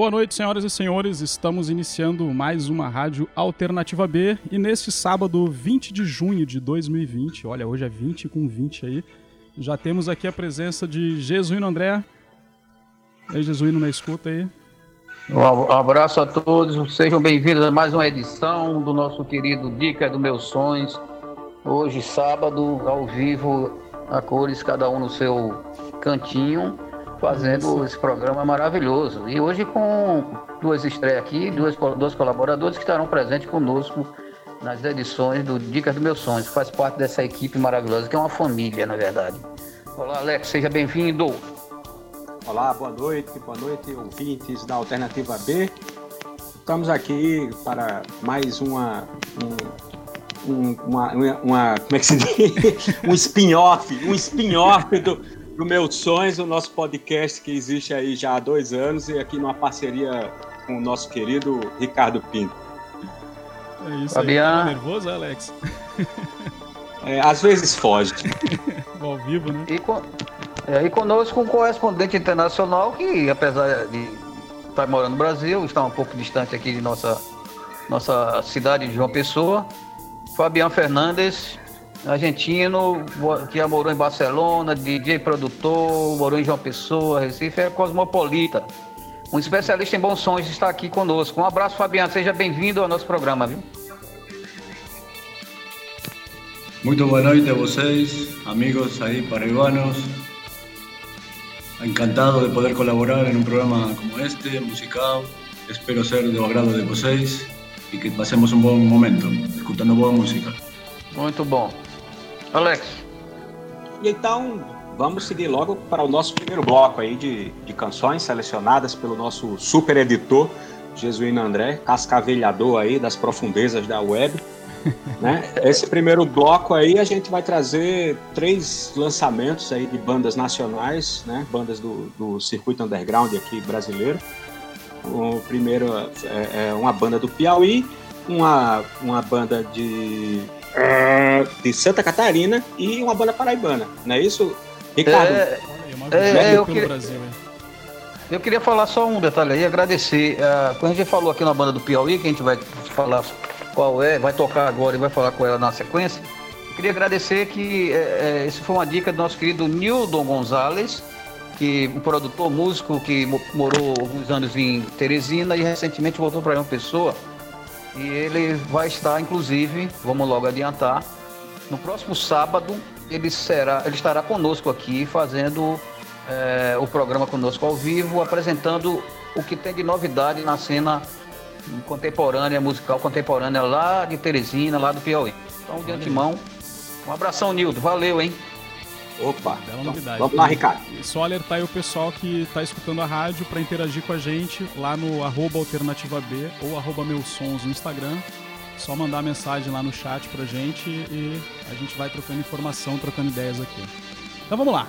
Boa noite, senhoras e senhores. Estamos iniciando mais uma rádio Alternativa B e neste sábado, 20 de junho de 2020, olha, hoje é 20 com 20 aí, já temos aqui a presença de Jesuíno André. Ei, Jesuíno, na escuta aí. Um abraço a todos, sejam bem-vindos a mais uma edição do nosso querido Dica dos Meus Sonhos. Hoje, sábado, ao vivo, a cores, cada um no seu cantinho fazendo esse programa maravilhoso. E hoje com duas estreias aqui, duas, dois colaboradores que estarão presentes conosco nas edições do Dicas do Meus Sonhos, faz parte dessa equipe maravilhosa, que é uma família, na verdade. Olá, Alex, seja bem-vindo. Olá, boa noite, boa noite, ouvintes da Alternativa B. Estamos aqui para mais uma, um, um, uma, uma, como é que se diz? um spin-off, um spin-off do, para o Meus Sonhos, o nosso podcast que existe aí já há dois anos e aqui numa parceria com o nosso querido Ricardo Pinto. É isso Fabiano. aí, tá nervoso, Alex? É, às vezes foge. Ao vivo, né? E, com, é, e conosco um correspondente internacional que, apesar de estar morando no Brasil, está um pouco distante aqui de nossa, nossa cidade de João Pessoa, Fabiano Fernandes, argentino, que já morou em Barcelona, DJ produtor, morou em João Pessoa, Recife, é cosmopolita. Um especialista em bons sons está aqui conosco. Um abraço, Fabiano. Seja bem-vindo ao nosso programa, viu? Muito boa noite a vocês, amigos aí paraibanos. Encantado de poder colaborar em um programa como este, musical. Espero ser do agrado de vocês e que passemos um bom momento, escutando boa música. Muito bom. Alex. E então, vamos seguir logo para o nosso primeiro bloco aí de, de canções selecionadas pelo nosso super editor, Jesuíno André, cascavelhador aí das profundezas da web. né? Esse primeiro bloco aí a gente vai trazer três lançamentos aí de bandas nacionais, né? Bandas do, do circuito underground aqui brasileiro. O primeiro é, é uma banda do Piauí, uma, uma banda de de Santa Catarina e uma banda paraibana, não é isso, Ricardo? É, é, é eu, queria, Brasil, eu queria falar só um detalhe aí, agradecer. Uh, quando a gente falou aqui na banda do Piauí, que a gente vai falar qual é, vai tocar agora e vai falar com ela na sequência, eu queria agradecer que é, é, esse foi uma dica do nosso querido Nildon Gonzalez, que um produtor músico que morou alguns anos em Teresina e recentemente voltou para uma pessoa e ele vai estar, inclusive, vamos logo adiantar, no próximo sábado ele será, ele estará conosco aqui fazendo é, o programa conosco ao vivo, apresentando o que tem de novidade na cena contemporânea, musical contemporânea lá de Teresina, lá do Piauí. Então, de antemão, um abração, Nildo. Valeu, hein? Opa, bela novidade. Vamos lá, Ricardo. E só alertar aí o pessoal que está escutando a rádio para interagir com a gente lá no arroba alternativa B ou arroba meus sons no Instagram. Só mandar mensagem lá no chat pra gente e a gente vai trocando informação, trocando ideias aqui. Então vamos lá.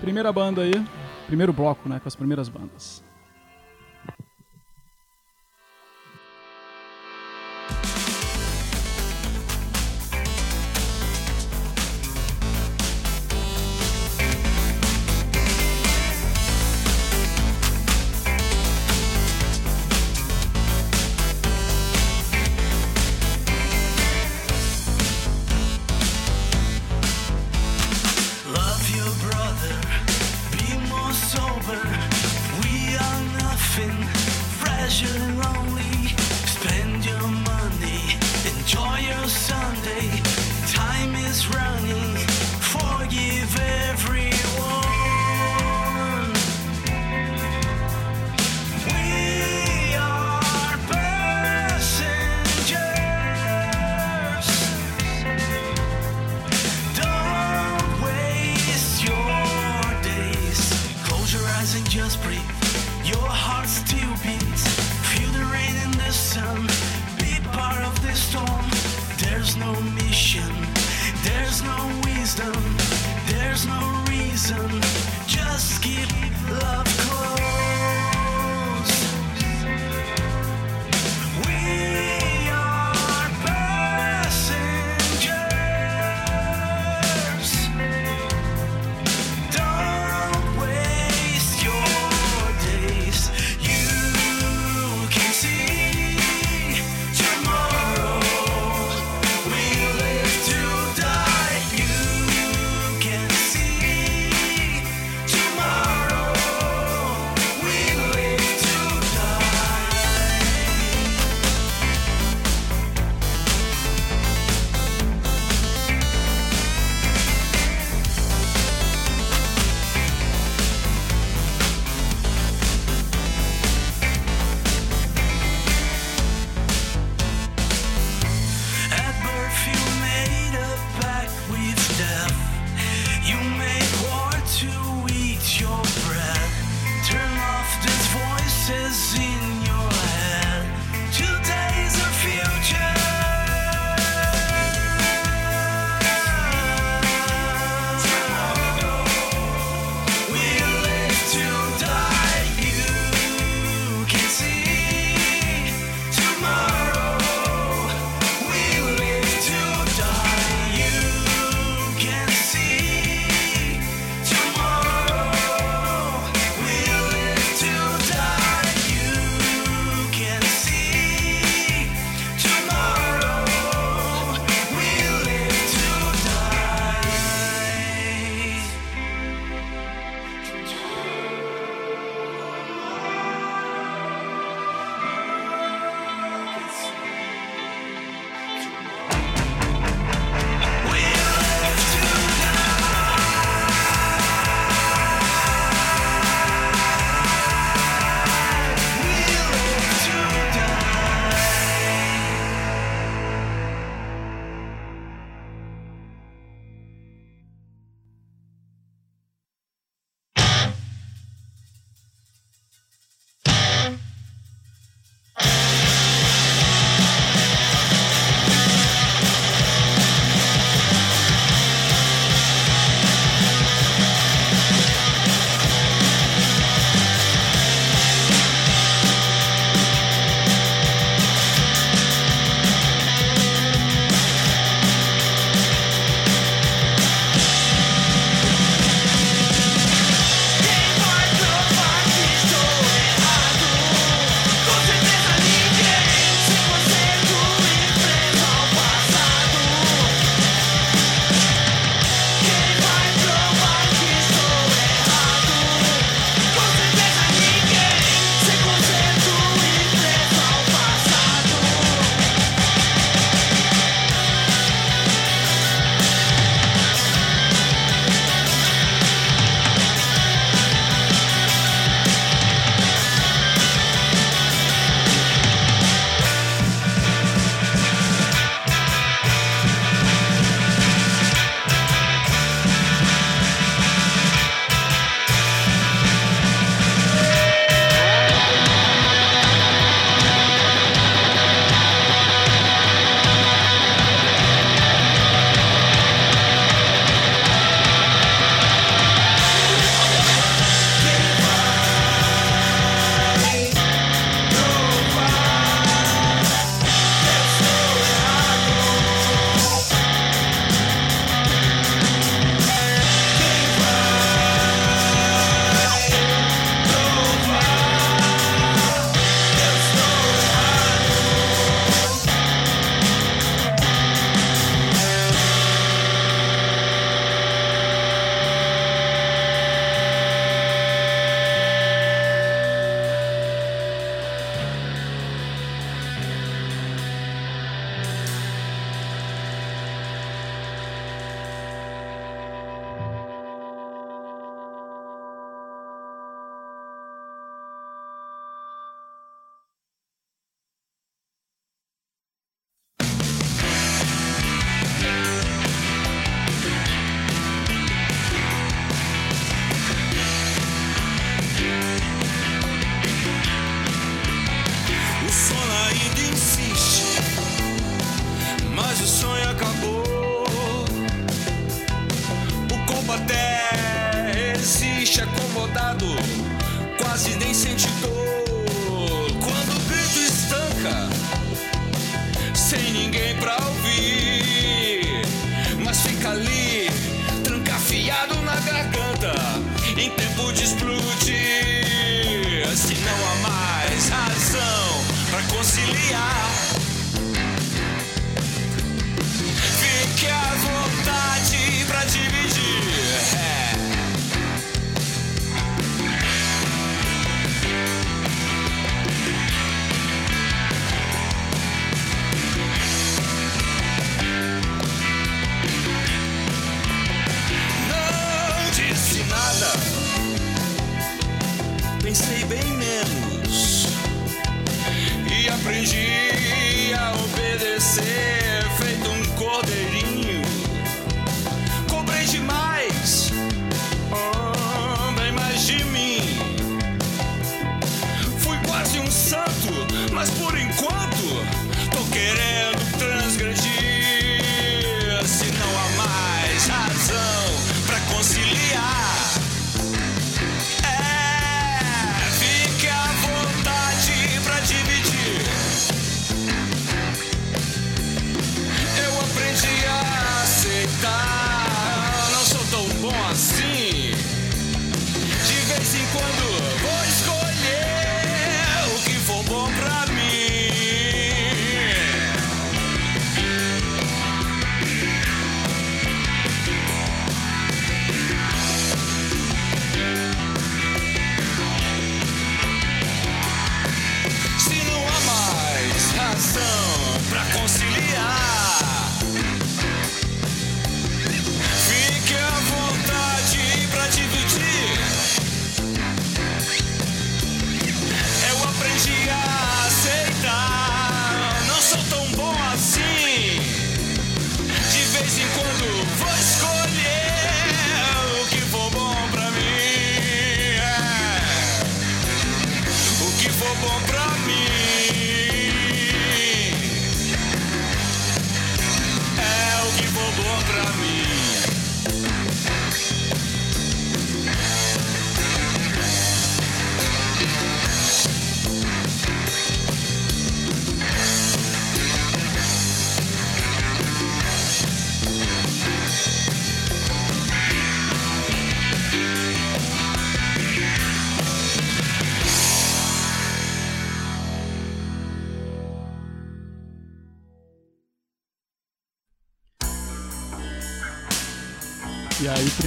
Primeira banda aí, primeiro bloco, né, com as primeiras bandas.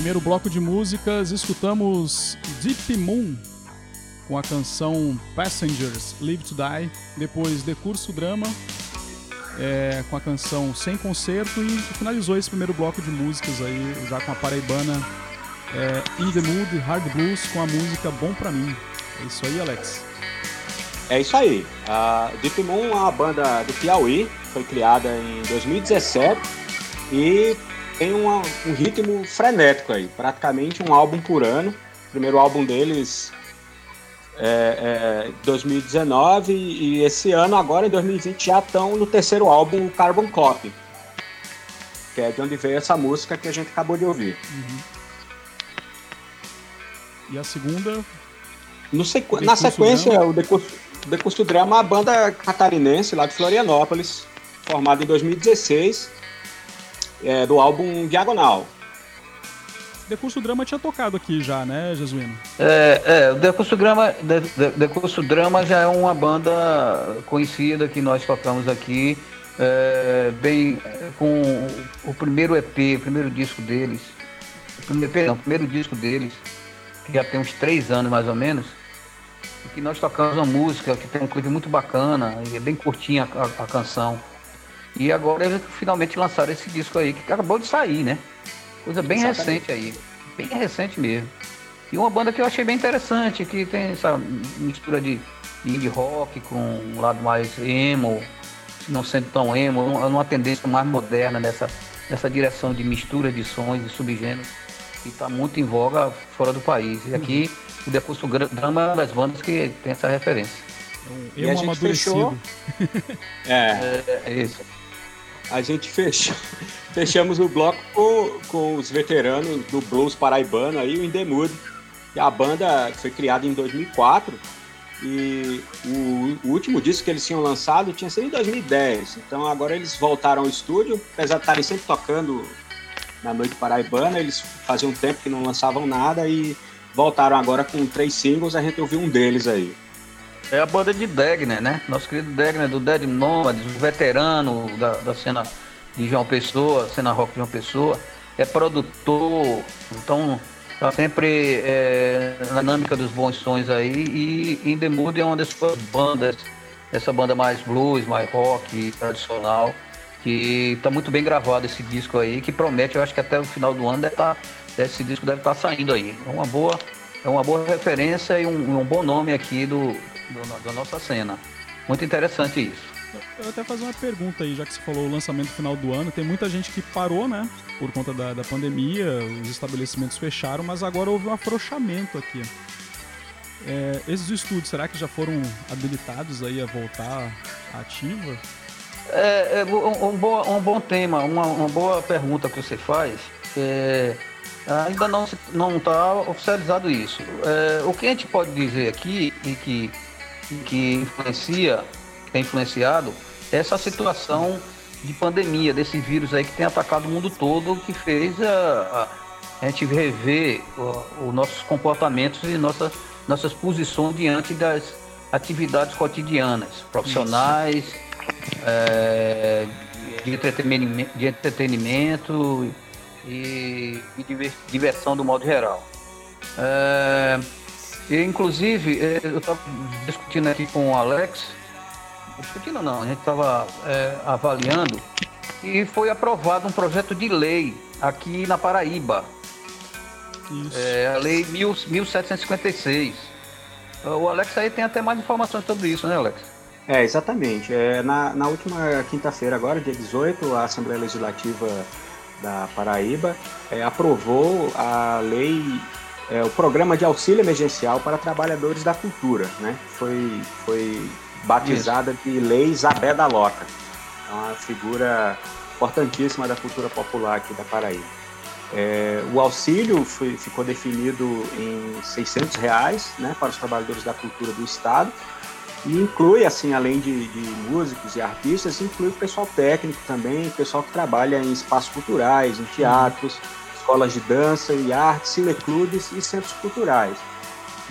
Primeiro bloco de músicas, escutamos Deep Moon com a canção Passengers Live to Die. Depois, Decurso Drama é, com a canção Sem Concerto. E finalizou esse primeiro bloco de músicas aí, já com a paraibana é, In the Mood, Hard Blues, com a música Bom Pra Mim. É isso aí, Alex. É isso aí. A Deep Moon é uma banda do Piauí, foi criada em 2017 e tem uma- um ritmo frenético aí, praticamente um álbum por ano. O primeiro álbum deles é, é 2019 e esse ano, agora em 2020, já estão no terceiro álbum, o Carbon Copy, que é de onde veio essa música que a gente acabou de ouvir. E a segunda, No sequ... Na sequência, Drama. o Decurso, Decurso Drama é uma banda catarinense lá de Florianópolis, formada em 2016, é, do álbum Diagonal. Decurso Drama tinha tocado aqui já, né, Jesuíno? É, é, o Decurso Drama, De- De- Decurso Drama já é uma banda conhecida que nós tocamos aqui, é, bem é, com o primeiro EP, o primeiro disco deles, o primeiro, perdão, o primeiro disco deles, que já tem uns três anos mais ou menos, e que nós tocamos uma música que tem um clipe muito bacana, e é bem curtinha a, a- a canção. E agora eles finalmente lançaram esse disco aí, que acabou de sair, né? Coisa bem Exatamente. recente aí. Bem recente mesmo. E uma banda que eu achei bem interessante, que tem essa mistura de indie rock com um lado mais emo, não sendo tão emo, uma tendência mais moderna nessa, nessa direção de mistura de sons e subgêneros, que está muito em voga fora do país. E aqui o Decurso Drama é uma das bandas que tem essa referência. E a gente amadurecido. É, É, é isso. A gente fechou, fechamos o bloco com, com os veteranos do blues paraibano aí, o In The Mood, que a banda foi criada em 2004 e o, o, último disco que eles tinham lançado tinha sido em 2010. Então agora eles voltaram ao estúdio, apesar de estarem sempre tocando na Noite Paraibana, eles faziam tempo que não lançavam nada e voltaram agora com três singles, a gente ouviu um deles aí. É a banda de Degner, né? Nosso querido Degner, do Dead Nomads, veterano da, da cena de João Pessoa, cena rock de João Pessoa. É produtor, então tá sempre é, na dinâmica dos bons sons aí. E In The Mood é uma das suas bandas, essa banda mais blues, mais rock, tradicional, que tá muito bem gravado esse disco aí, que promete, eu acho que até o final do ano deve tá, esse disco deve estar tá saindo aí. É uma boa, é uma boa referência e um, um bom nome aqui do, do, da nossa cena. Muito interessante isso. Eu até fazer uma pergunta aí, já que você falou o lançamento final do ano. Tem muita gente que parou, né? Por conta da, da pandemia, os estabelecimentos fecharam, mas agora houve um afrouxamento aqui. É, esses estúdios, será que já foram habilitados aí a voltar ativa? É, é um, um, bom, um bom tema, uma, uma boa pergunta que você faz. É, ainda não está oficializado isso. É, o que a gente pode dizer aqui e que, que influencia tem influenciado essa situação de pandemia, desse vírus aí que tem atacado o mundo todo, que fez a, a, a gente rever os nossos comportamentos e nossas, nossas posições diante das atividades cotidianas, profissionais, é, de, entretenimento, de entretenimento e, e diversão do modo geral. É, e, inclusive, é, eu estava discutindo aqui com o Alex discutindo não, a gente estava é, avaliando e foi aprovado um projeto de lei aqui na Paraíba. Isso. É, a lei 1756. O Alex aí tem até mais informações sobre isso, né, Alex? É, exatamente. É, na, na última quinta-feira, agora, dia 18, a Assembleia Legislativa da Paraíba é, aprovou a lei, é, o programa de auxílio emergencial para trabalhadores da cultura, né? Foi, foi batizada Isso. de Lei Isabé da Loca. É uma figura importantíssima da cultura popular aqui da Paraíba. É, o auxílio foi, ficou definido em 600 reais né, para os trabalhadores da cultura do Estado e inclui, assim, além de, de músicos e artistas, inclui o pessoal técnico também, pessoal que trabalha em espaços culturais, em teatros, uhum. Escolas de dança e artes, cineclubes e centros culturais.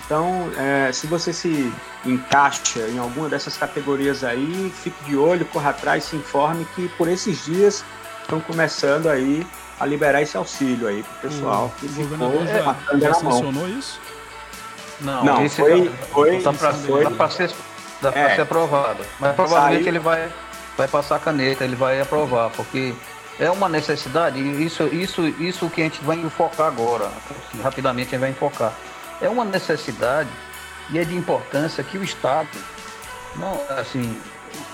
Então, é, se você se encaixa em alguma dessas categorias aí, fique de olho, corra atrás, se informe que por esses dias estão começando aí a liberar esse auxílio aí pro pessoal o que ficou já, já sancionou isso? Não, Não esse foi, foi, tá para foi, ser, tá é, ser aprovado. Mas provavelmente saiu. ele vai, vai passar a caneta, ele vai aprovar, porque é uma necessidade, isso, isso, isso que a gente vai enfocar agora, assim, rapidamente a gente vai enfocar é uma necessidade e é de importância que o Estado, não, assim,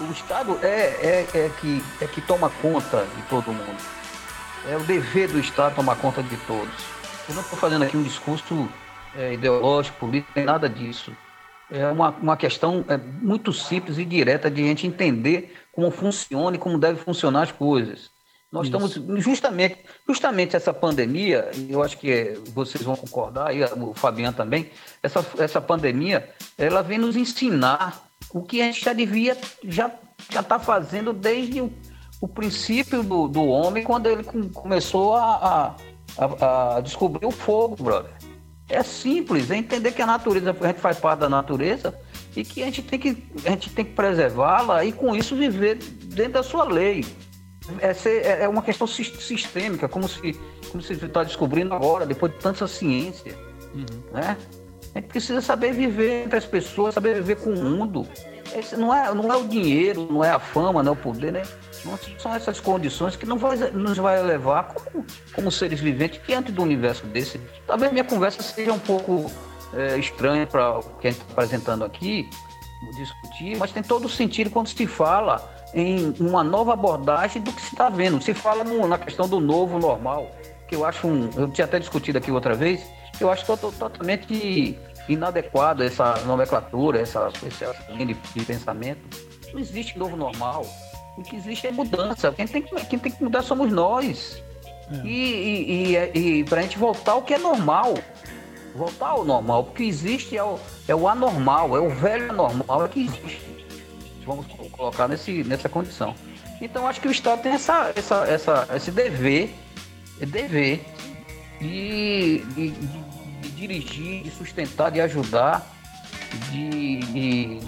o Estado é, é, é, que, é que toma conta de todo mundo. É o dever do Estado tomar conta de todos. Eu não estou fazendo aqui um discurso é, ideológico, político, nem nada disso. É uma, uma questão é, muito simples e direta de a gente entender como funciona e como deve funcionar as coisas. Nós Isso. estamos justamente, justamente essa pandemia, e eu acho que vocês vão concordar, e o Fabiano também, essa, essa pandemia, ela vem nos ensinar o que a gente já devia, já já está fazendo desde o, o princípio do, do homem, quando ele começou a, a, a, descobrir o fogo, brother. É simples, é entender que a natureza, a gente faz parte da natureza e que a gente tem que, a gente tem que preservá-la e com isso viver dentro da sua lei é, ser, é, é uma questão sistêmica, como se como se está descobrindo agora, depois de tanta ciência, uhum. né? A gente precisa saber viver entre as pessoas, saber viver com o mundo. Esse não é, não é o dinheiro, não é a fama, não é o poder, né? Não são essas condições que não vai, nos vai levar como, como seres viventes diante do universo desse. Talvez minha conversa seja um pouco é, estranha para o que a gente está apresentando aqui, discutir, mas tem todo o sentido quando se fala em uma nova abordagem do que se está vendo. Se fala no, na questão do novo normal, que eu acho um. Eu tinha até discutido aqui outra vez, eu acho totalmente inadequado essa nomenclatura, essa, essa linha de, de, pensamento. Não existe novo normal. O que existe é mudança. Quem tem que, quem tem que mudar somos nós. É. E, e, e, e para a gente voltar ao que é normal. Voltar ao normal. O que existe é o, é o anormal, é o velho anormal que existe. Vamos colocar nesse, nessa condição. Então acho que o Estado tem essa, essa, essa, esse dever, dever de, de, de, dirigir, de sustentar, de ajudar, de, de,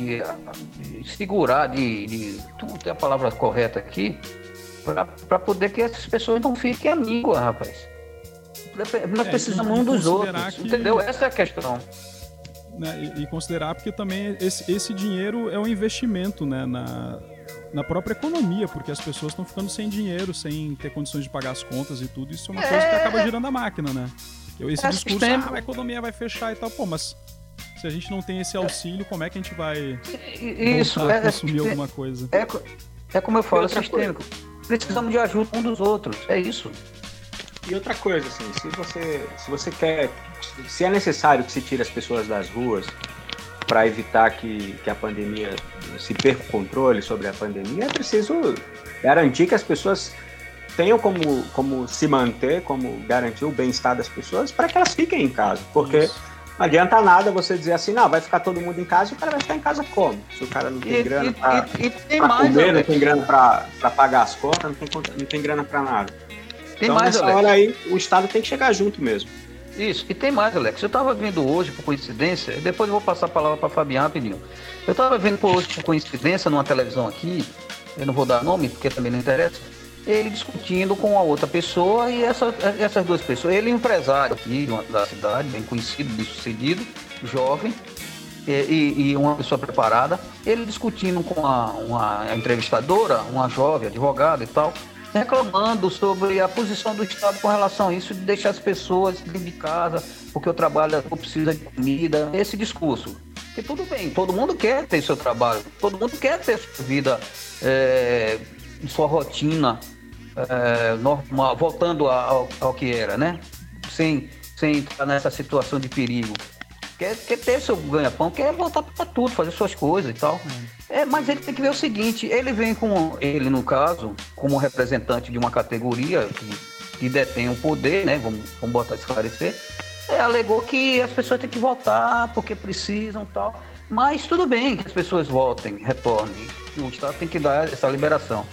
de segurar, de, de. Tu tem a palavra correta aqui, para poder que essas pessoas não fiquem à língua, rapaz. Nós é, precisamos um dos outros, que... entendeu? Essa é a questão. Né, e, e, considerar porque também esse, esse dinheiro é um investimento né, na, na própria economia, porque as pessoas estão ficando sem dinheiro, sem ter condições de pagar as contas e tudo. Isso é uma é... coisa que acaba girando a máquina, né? Esse discurso, tem... ah, a economia vai fechar e tal, pô, mas se a gente não tem esse auxílio, como é que a gente vai Isso, é, consumir é, alguma coisa? É, é como eu falo, é sistêmico. Precisamos de ajuda um dos outros, é isso. E outra coisa, assim, se você, se você quer, se é necessário que se tire as pessoas das ruas para evitar que, que a pandemia se perca o controle sobre a pandemia, é preciso garantir que as pessoas tenham como, como se manter, como garantir o bem-estar das pessoas para que elas fiquem em casa. Porque Isso. não adianta nada você dizer assim, não, vai ficar todo mundo em casa e o cara vai ficar em casa como? Se o cara não tem e, grana para comer, não tem grana para pagar as contas, não tem, não tem grana para nada. Tem então, mais, nessa Alex. hora aí, o Estado tem que chegar junto mesmo. Isso, e tem mais, Alex. Eu estava vendo hoje, por coincidência, depois eu vou passar a palavra para Fabiano rapidinho. Eu estava vendo hoje, por coincidência, numa televisão aqui, eu não vou dar nome, porque também não interessa, ele discutindo com a outra pessoa e essa, essas duas pessoas. Ele é empresário aqui da cidade, bem conhecido, bem sucedido, jovem, e, e, uma pessoa preparada, ele discutindo com uma, uma entrevistadora, uma jovem advogada e tal, reclamando sobre a posição do Estado com relação a isso, de deixar as pessoas dentro de casa, porque o trabalhador precisa de comida, esse discurso. Que tudo bem, todo mundo quer ter seu trabalho, todo mundo quer ter sua vida, é, sua rotina é, normal, voltando ao, ao que era, né? Sem, sem entrar nessa situação de perigo quer, quer ter seu ganha-pão, quer voltar para tudo, fazer suas coisas e tal. É, mas ele tem que ver o seguinte, ele vem com, ele no caso, como representante de uma categoria que, que detém o poder, né? Vamos, vamos botar esclarecer. É, alegou que as pessoas têm que votar porque precisam tal. Mas tudo bem que as pessoas votem, retornem. O Estado tem que dar essa liberação.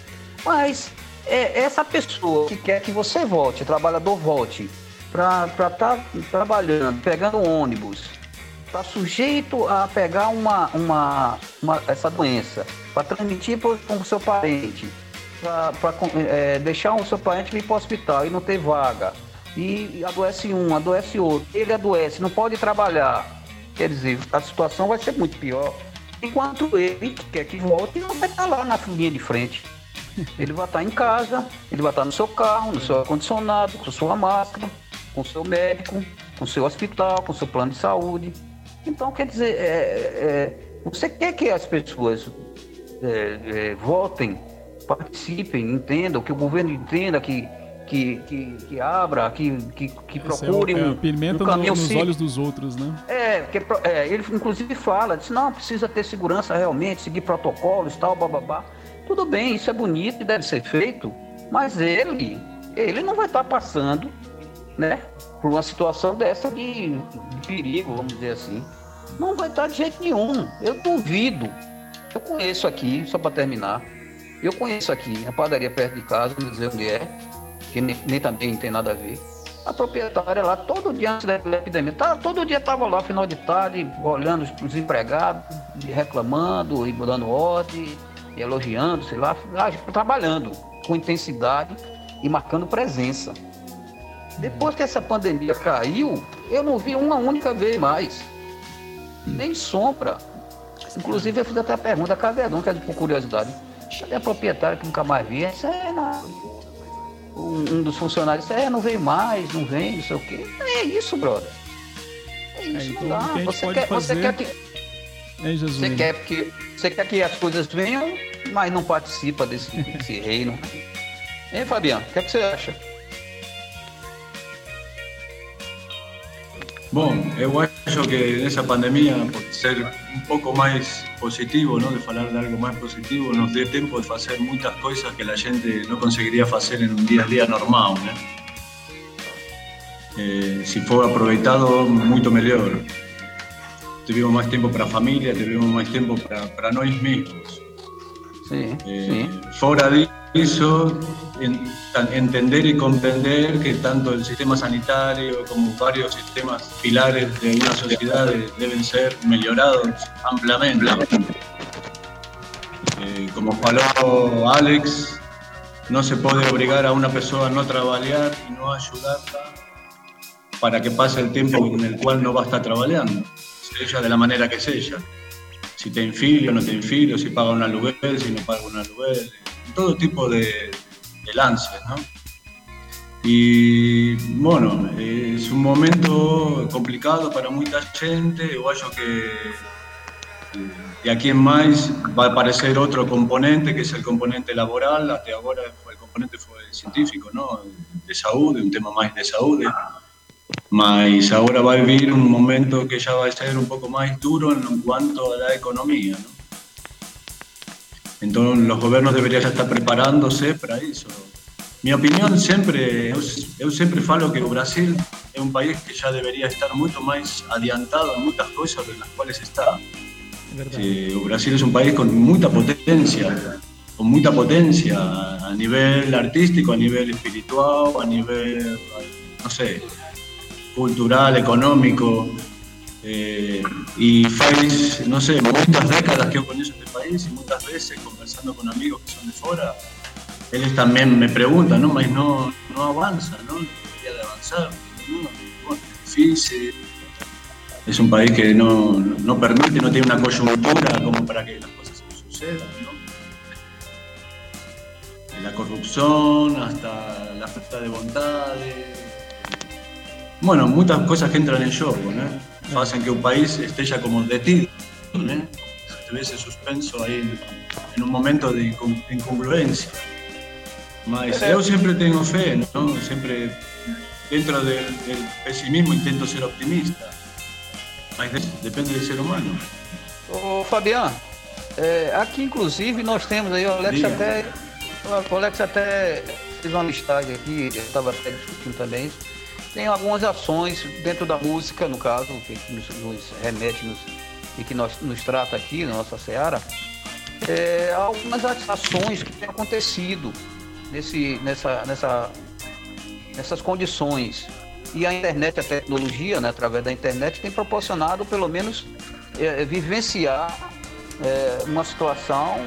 Mas é, essa pessoa que quer que você vote, trabalhador vote, para estar tá trabalhando, pegando ônibus, está sujeito a pegar uma, uma, uma essa doença, para transmitir para o seu parente, para é, deixar o seu parente ir para o hospital e não ter vaga, e adoece um, adoece outro, ele adoece, não pode trabalhar, quer dizer, a situação vai ser muito pior. Enquanto ele quer que volte, não vai estar lá na linha de frente. Ele vai estar em casa, ele vai estar no seu carro, no seu ar-condicionado, com sua máscara, com seu médico, com seu hospital, com seu plano de saúde. Então, quer dizer, é, é, você quer que as pessoas é, é, votem, participem, entendam, que o governo entenda que, que, que, que abra, que, que, que é procure um, um caminho... No, nos olhos dos outros, né? É, que, é, ele inclusive fala, diz, não, precisa ter segurança realmente, seguir protocolos, tal, bababá. Tudo bem, isso é bonito e deve ser feito, mas ele, ele não vai estar passando, né, por uma situação dessa de, de perigo, vamos dizer assim. Não vai estar de jeito nenhum. Eu duvido. Eu conheço aqui, só para terminar. Eu conheço aqui a padaria perto de casa, não dizer onde é, que nem, nem também tem nada a ver. A proprietária lá, todo dia antes da epidemia, tá, todo dia estava lá, final de tarde, olhando os empregados, reclamando e dando ordem, e elogiando, sei lá, trabalhando com intensidade e marcando presença. Depois que essa pandemia caiu, eu não vi uma única vez mais. Nem sombra. Inclusive, eu fiz até a pergunta, a dona, que é por curiosidade? Cadê a proprietária que nunca mais vi? Isso é na... um, dos funcionários disse, é, não veio mais, não vem, não sei o quê. É isso, brother. É isso, é, então, não dá. Você quer, fazer... você quer que. É, você, quer que, você quer que as coisas venham, mas não participa desse, desse reino. Hein, Fabiano? O que, é que você acha? Bom, eu acho que nessa pandemia, por ser um pouco mais positivo, ¿no? de falar de algo mais positivo, nos deu tempo de fazer muitas coisas que a gente não conseguiria fazer em um dia a dia normal. Né? eh, se for aproveitado, muito melhor. Tivemos mais tempo para a família, tivemos mais tempo para, para nós mesmos. Sim, Eh, sim. Fora disso, en- tan- entender y comprender que tanto el sistema sanitario como varios sistemas pilares de una sociedad de- deben ser mejorados ampliamente. Eh, como falou Alex, no se puede obligar a una persona a no trabajar y no ayudarla para que pase el tiempo en el cual no va a estar trabajando, sea de la manera que sea si te infilio, no te infilio, si paga una aluguel, si no paga una aluguel, todo tipo de, de lances, ¿no? Y bueno, es un momento complicado para mucha gente, acho que eh, de aquí en más va a aparecer otro componente, que es el componente laboral, hasta ahora el componente fue científico, ¿no? De salud, un tema más de salud, mas ahora va a vivir un momento que ya va a ser un poco más duro en cuanto a la economía, ¿no? Entonces los gobiernos deberían ya estar preparándose para eso. Mi opinión siempre, eu, eu sempre falo que o Brasil é un país que ya debería estar mucho más adiantado en muchas cosas de las cuales está. É verdade. Eh, o Brasil es un país con mucha potencia, con mucha potencia a nivel artístico, a nivel espiritual, a nivel, no sé, cultural, económico. eh, y faz, no sé, muchas décadas que yo conozco este país y muchas veces conversando con amigos que son de fuera, ellos también me preguntan, ¿no? Mas no, no avanza, ¿no? No debería de avanzar, ¿no? Es difícil, es un país que no, no permite, no tiene una coyuntura como para que las cosas sucedan, ¿no? De la corrupción hasta la falta de bondades. Bueno, muchas cosas que entran en juego, ¿no? Hacen que un país esté ya como detido, ¿no? Se ve ese suspenso ahí en, en un momento de incon- incongruencia. Mas yo siempre tengo fe, ¿no? Siempre dentro del, del pesimismo intento ser optimista. Mas de- depende del ser humano. Ô Fabiano, é, aqui inclusive nós temos aí, o Alex Diga. até. O Alex até fez uma listagem aqui, eu estava até discutindo também isso. Tem algumas ações dentro da música, no caso, que nos, nos remete nos, e que nós, nos trata aqui na nossa Seara. É, algumas ações que têm acontecido nesse, nessa, nessa, nessas condições. E a internet, a tecnologia, né, através da internet, tem proporcionado, pelo menos, é, vivenciar é, uma situação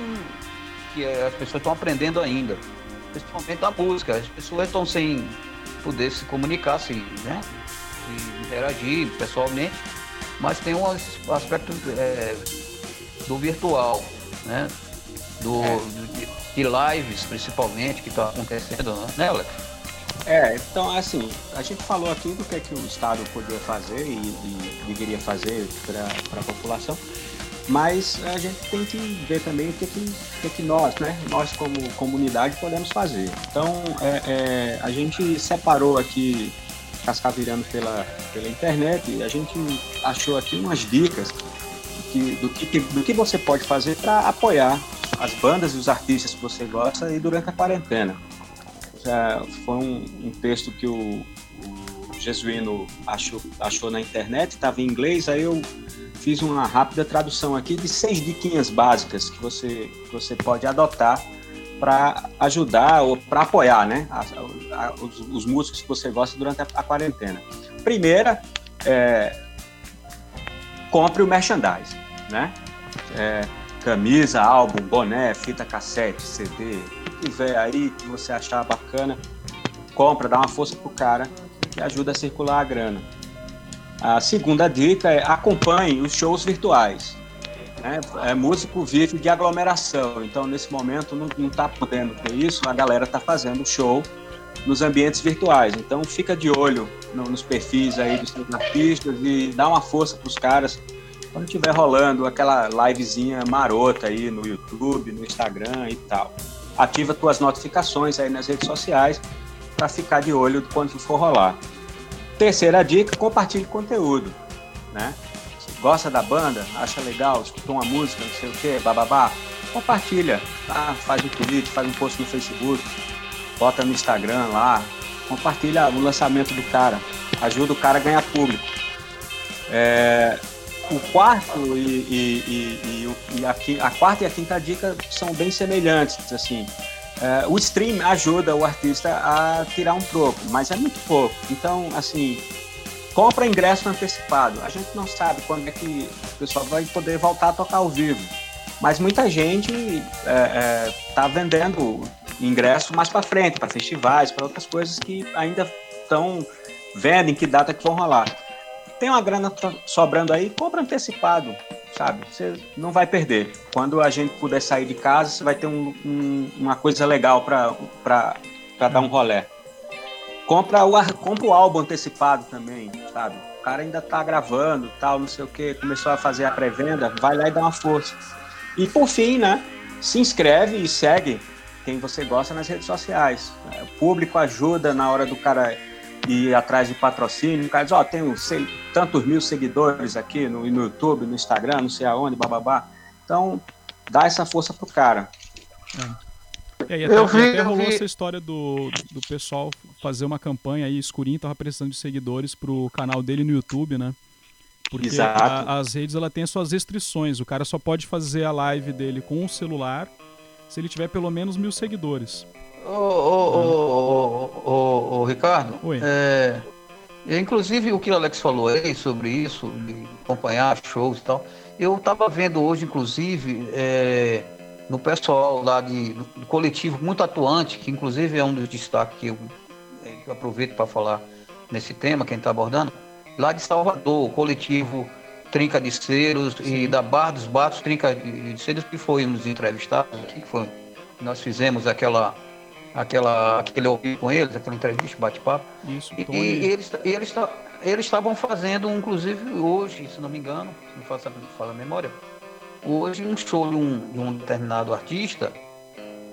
que é, as pessoas estão aprendendo ainda, principalmente a música. As pessoas estão sem poder se comunicar, se, né, se interagir pessoalmente, mas tem um as- aspecto é, do virtual, né, do, de, de lives principalmente que está acontecendo, né, Alex? É, então assim, a gente falou aqui do que, é que o Estado podia fazer e, e deveria fazer para a população, mas a gente tem que ver também o que, que, que, que nós, né, nós como comunidade podemos fazer. Então, é, é, a gente separou aqui Cascavirando pela, pela internet e a gente achou aqui umas dicas que- do, que, do que você pode fazer para apoiar as bandas e os artistas que você gosta e durante a quarentena. Já foi um, um texto que o, o Jesuíno achou, achou na internet, estava em inglês, aí eu fiz uma rápida tradução aqui de seis diquinhas básicas que você, que você pode adotar para ajudar ou para apoiar né, a- a- os, os músicos que você gosta durante a, a quarentena. Primeira, é, compre o merchandising, né? É, camisa, álbum, boné, fita cassete, CD, o que tiver aí que você achar bacana, compra, dá uma força pro cara e ajuda a circular a grana. A segunda dica é acompanhe os shows virtuais. Né? É, músico vive de aglomeração, então nesse momento não, não tá podendo ter isso, a galera tá fazendo show nos ambientes virtuais. Então fica de olho no- nos perfis aí dos seus artistas e dá uma força pros caras quando tiver rolando aquela livezinha marota aí no YouTube, no Instagram e tal. Ativa tuas notificações aí nas redes sociais para ficar de olho quando for rolar. Terceira dica, compartilhe conteúdo, né? Gosta da banda, acha legal, escutou uma música, não sei o quê, bababá, compartilha, tá? Faz um tweet, faz um post no Facebook, bota no Instagram lá, compartilha o lançamento do cara. ajuda o cara a ganhar público. É, o quarto e, e, e, e a, a, quarta e a quinta dica são bem semelhantes, assim. É, o stream ajuda o artista a tirar um troco, mas é muito pouco. Então, assim, compra ingresso antecipado. A gente não sabe quando é que o pessoal vai poder voltar a tocar ao vivo. Mas muita gente está é, é, vendendo ingresso mais para frente, para festivais, para outras coisas que ainda estão vendo em que data que vão rolar. Tem uma grana sobrando aí, compra antecipado, sabe? Você não vai perder. Quando a gente puder sair de casa, você vai ter um, um, uma coisa legal para dar um rolé. Compra o, compra o álbum antecipado também, sabe? O cara ainda tá gravando, tal, não sei o que, começou a fazer a pré-venda, vai lá e dá uma força. E por fim, né? Se inscreve e segue quem você gosta nas redes sociais. O público ajuda na hora do cara ir atrás de patrocínio. O cara diz, ó, oh, tenho sei, tantos mil seguidores aqui no, no YouTube, no Instagram, não sei aonde, bababá. Então, dá essa força pro cara. É. É, e até, eu vi, até rolou vi. essa história do, do pessoal fazer uma campanha aí, escurinho tava precisando de seguidores pro canal dele no YouTube, né? Porque a, as redes ela tem as suas restrições. O cara só pode fazer a live dele com o celular se ele tiver pelo menos mil seguidores. Ô, ô, ô, ô, Ricardo. É, inclusive o que o Alex falou aí sobre isso, de acompanhar shows e tal. Eu tava vendo hoje, inclusive, é, no pessoal lá de, do coletivo muito atuante, que inclusive é um dos destaques que eu, é, que eu aproveito para falar nesse tema, quem está abordando, lá de Salvador, o coletivo Trinca de Ceros e da Bar dos Batos Trinca de Ceros, que foi nos entrevistados aqui, que foi, nós fizemos aquela aquela aquele ouvir com eles, aquela entrevista, bate-papo. Isso, e, e eles eles eles estavam fazendo, inclusive hoje, se não me engano, se não faço a memória, hoje um show de um, de um determinado artista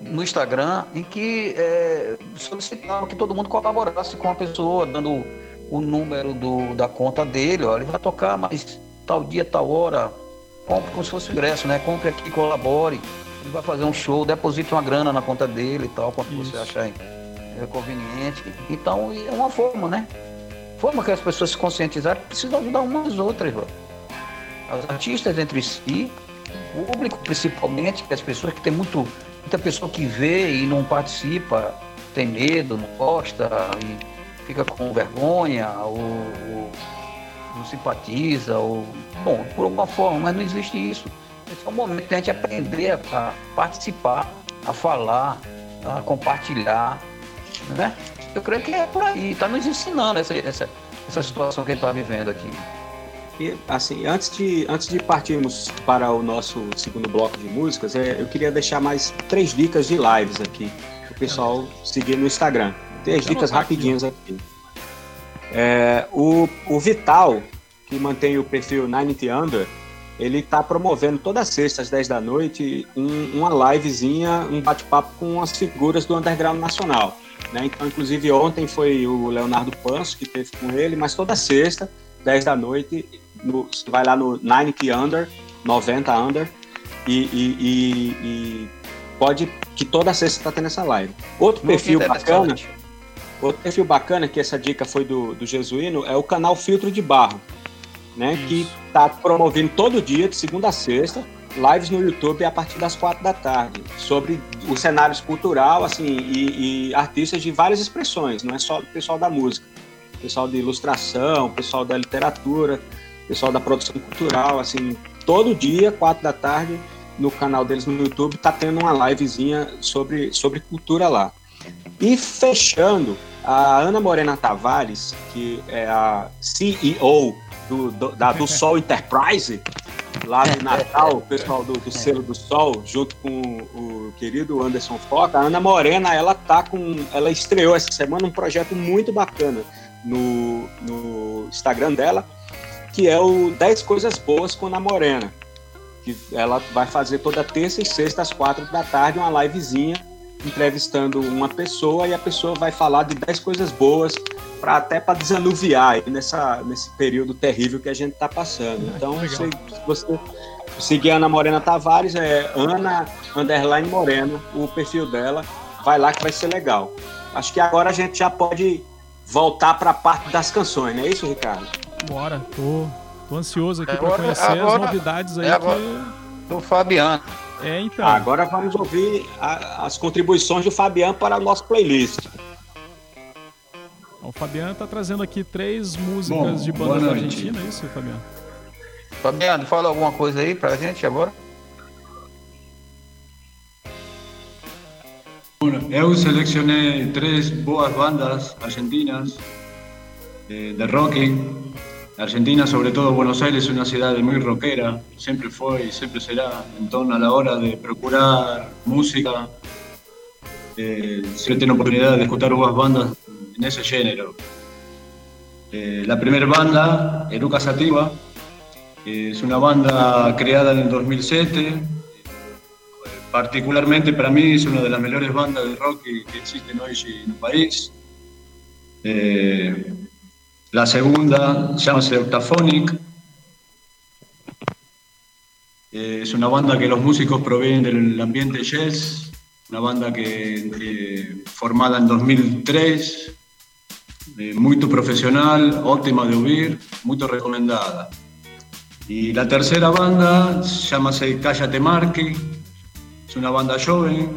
no Instagram em que é, solicitava que todo mundo colaborasse com a pessoa, dando o número do, da conta dele, olha, ele vai tocar, mas tal dia, tal hora, compre como se fosse ingresso, né? Compre aqui, colabore. Ele vai fazer um show, deposite uma grana na conta dele e tal, quanto você achar é, conveniente. Então, é uma forma, né? Forma que as pessoas se conscientizarem precisam ajudar umas às outras. As artistas entre si público, principalmente, que as pessoas que tem muito, muita pessoa que vê e não participa, tem medo, não gosta e fica com vergonha ou, ou não simpatiza ou bom, por alguma forma, mas não existe isso. É o momento de a gente aprender a participar, a falar, a compartilhar, né? Eu creio que é por aí, está nos ensinando essa, essa, essa situação que a gente está vivendo aqui. E, assim, antes de, antes de partirmos para o nosso segundo bloco de músicas, é, eu queria deixar mais três dicas de lives aqui, para o pessoal seguir no Instagram. Três dicas rapidinhas aqui. É, o, o Vital, que mantém o perfil 90 Under, ele está promovendo toda sexta às 10 da noite um, uma livezinha, um bate-papo com as figuras do underground nacional. Né? Então, inclusive, ontem foi o Leonardo Panso que teve com ele, mas toda sexta, 10 da noite, no, vai lá no 90 under, 90 under, e, e, e, e pode que toda sexta está tendo essa live. Outro Muito perfil bacana, outro perfil bacana que essa dica foi do, do Jesuíno é o canal Filtro de Barro, né? Isso. Que está promovendo todo dia, de segunda a sexta, lives no YouTube a partir das quatro da tarde, sobre o cenário cultural, assim, e, e artistas de várias expressões, não é só o pessoal da música, pessoal de ilustração, pessoal da literatura, pessoal da produção cultural, assim, todo dia, quatro da tarde, no canal deles no YouTube, tá tendo uma livezinha sobre, sobre cultura lá. E fechando, a Ana Morena Tavares, que é a CEO do, do, da, do Sol Enterprise, lá de Natal, o pessoal do, do selo do Sol, junto com o querido Anderson Foca, a Ana Morena, ela tá com. Ela estreou essa semana um projeto muito bacana no, no Instagram dela, que é o 10 Coisas Boas com a Morena. Que ela vai fazer toda terça e sexta às quatro da tarde uma livezinha entrevistando uma pessoa e a pessoa vai falar de 10 coisas boas para até para desanuviar nessa, nesse período terrível que a gente está passando. Ah, então, se, você seguir a Ana Morena Tavares, é Ana Underline Morena, o perfil dela, vai lá que vai ser legal. Acho que agora a gente já pode voltar para a parte das canções, não é isso, Ricardo? Bora, tô, tô ansioso aqui para conhecer agora, as novidades aí é agora, que... do Fabiano. É, então. Agora vamos ouvir a, as contribuições do Fabiano para a nossa playlist. O Fabiano tá trazendo aqui três músicas Bom, de banda da Argentina, é isso, Fabiano? Fabiano, fala alguma coisa aí pra gente agora. Eu selecionei três boas bandas argentinas de, de rock. Argentina, sobre todo Buenos Aires, es una ciudad muy rockera, siempre fue y siempre será. Entonces, a la hora de procurar música, eh, se tiene oportunidad de escuchar buenas bandas en ese género. Eh, la primera banda, Eruca Sativa, es una banda creada en el 2007, particularmente para mí es una de las mejores bandas de rock que, existen hoy en el país. Eh, la segunda se llama Octaphonic. Eh, es una banda que los músicos provienen del ambiente jazz, una banda que, formada en 2003, eh, muy profesional, óptima de oír, muy recomendada. Y la tercera banda se llama Cállate Marque, es una banda joven,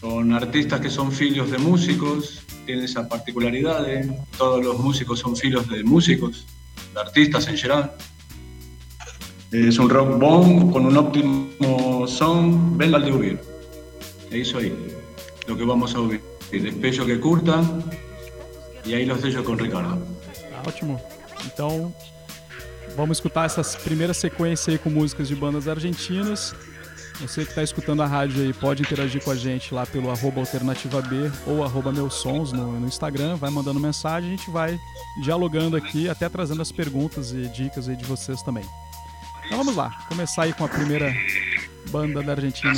con artistas que son filios de músicos, tiene esa particularidad, todos los músicos son filios de músicos, de artistas en general. Es un rock bomb con un óptimo son, venga de oír. É isso aí, lo que vamos a ouvir. Despejo que curta, e aí los deixo com Ricardo. Ótimo. Então, vamos escutar essas primeiras sequências aí com músicas de bandas argentinas. Você que está escutando a rádio aí pode interagir com a gente lá pelo arroba alternativa B ou arroba meus sons no, no, Instagram, vai mandando mensagem, a gente vai dialogando aqui, até trazendo as perguntas e dicas aí de vocês também. Então vamos lá, começar aí com a primeira banda da Argentina.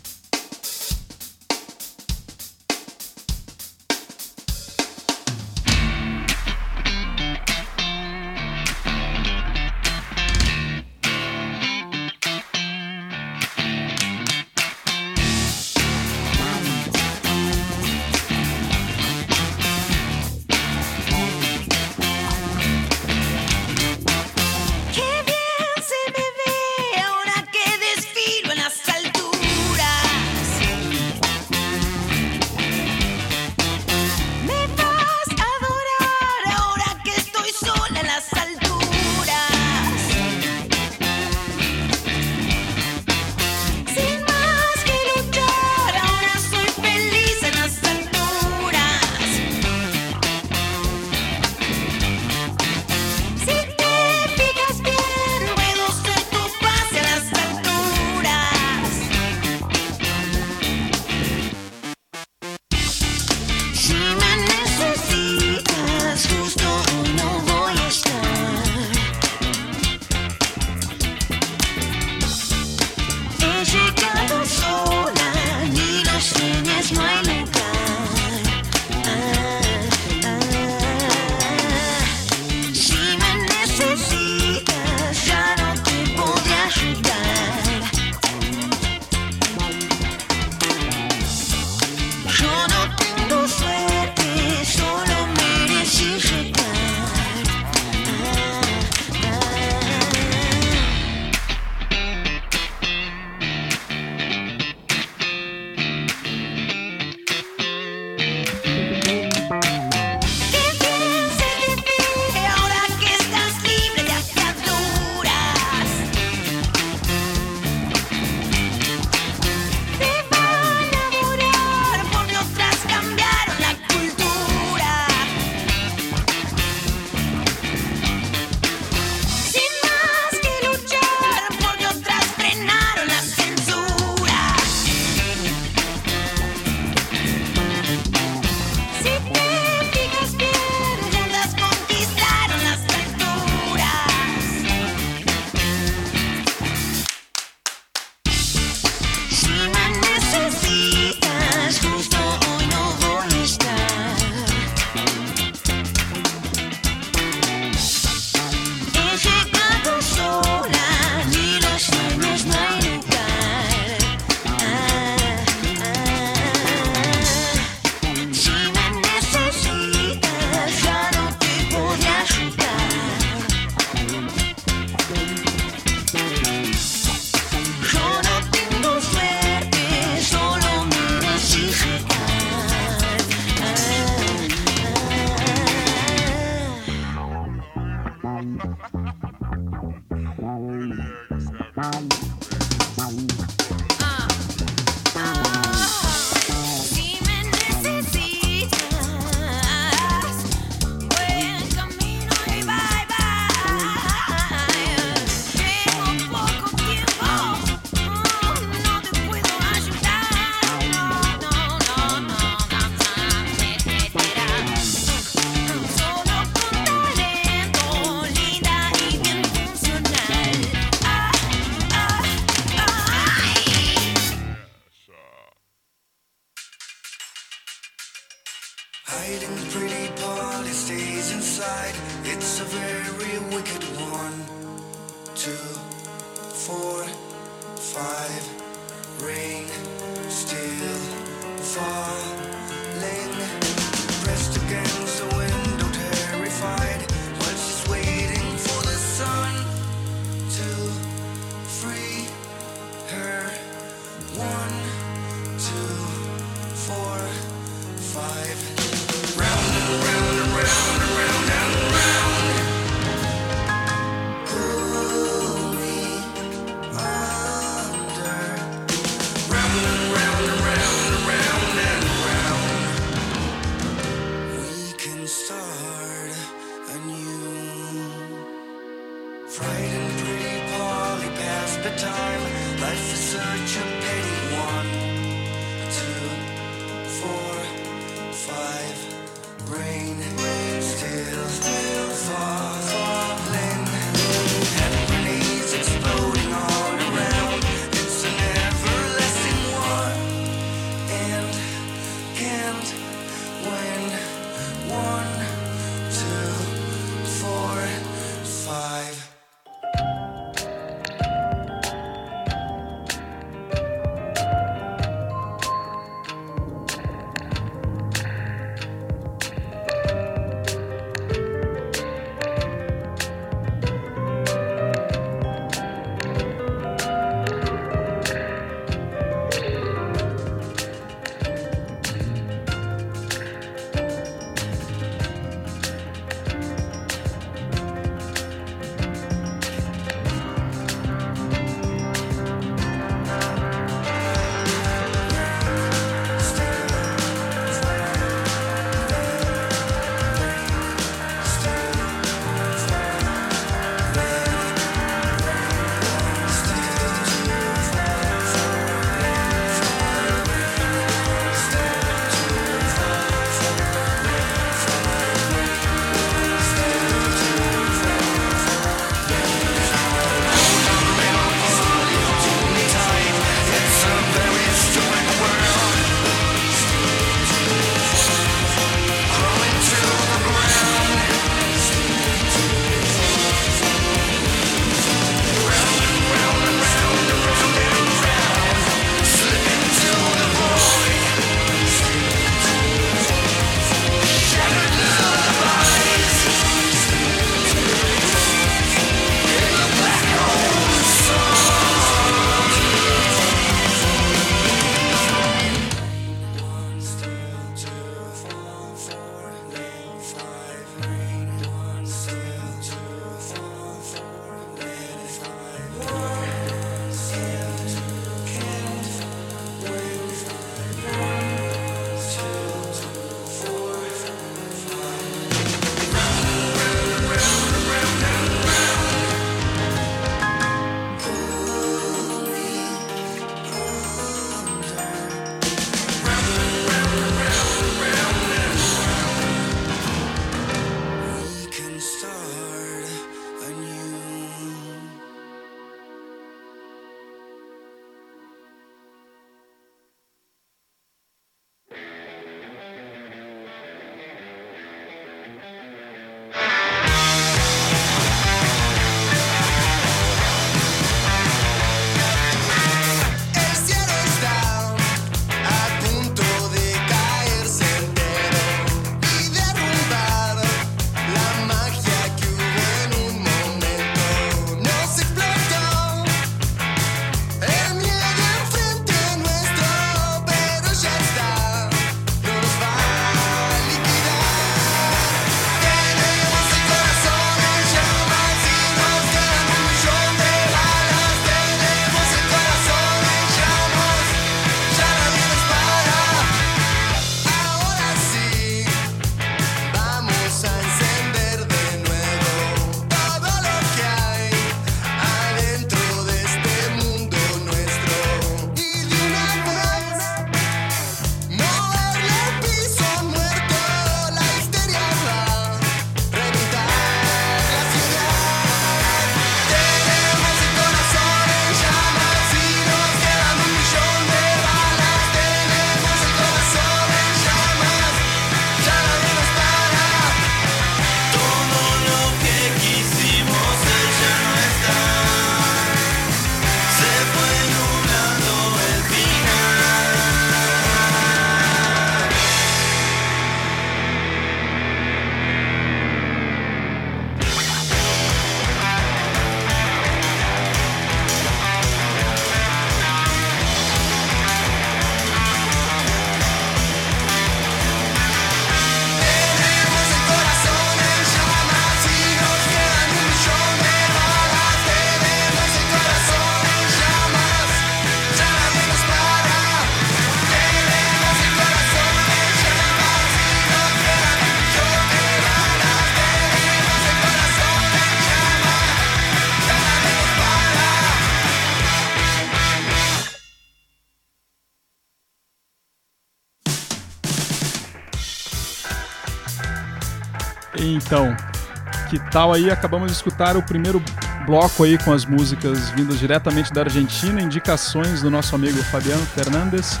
Tal aí? Acabamos de escutar o primeiro bloco aí com as músicas vindas diretamente da Argentina, indicações do nosso amigo Fabiano Fernandes.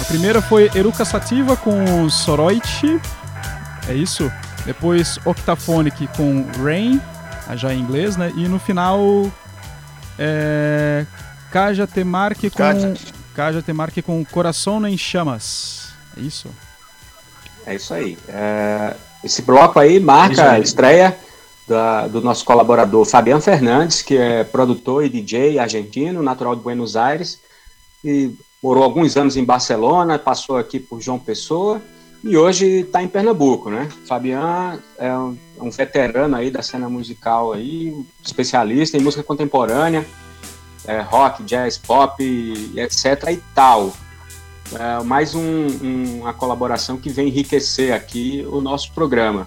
A primeira foi Eruca Sativa com Soroichi, é isso? Depois Octaphonic com Rain, já em inglês, né? E no final é, Kaja Temarque com Kaja. Kaja Temarque com Coração em Chamas. É isso? É isso aí. É, esse bloco aí marca a estreia da, do nosso colaborador Fabiano Fernandes, que é produtor e DJ argentino, natural de Buenos Aires, e morou alguns anos em Barcelona, passou aqui por João Pessoa e hoje está em Pernambuco, né? Fabiano é um, é um, veterano aí da cena musical aí, especialista em música contemporânea, é, rock, jazz, pop, etc. e tal. É mais um, um, uma colaboração que vem enriquecer aqui o nosso programa.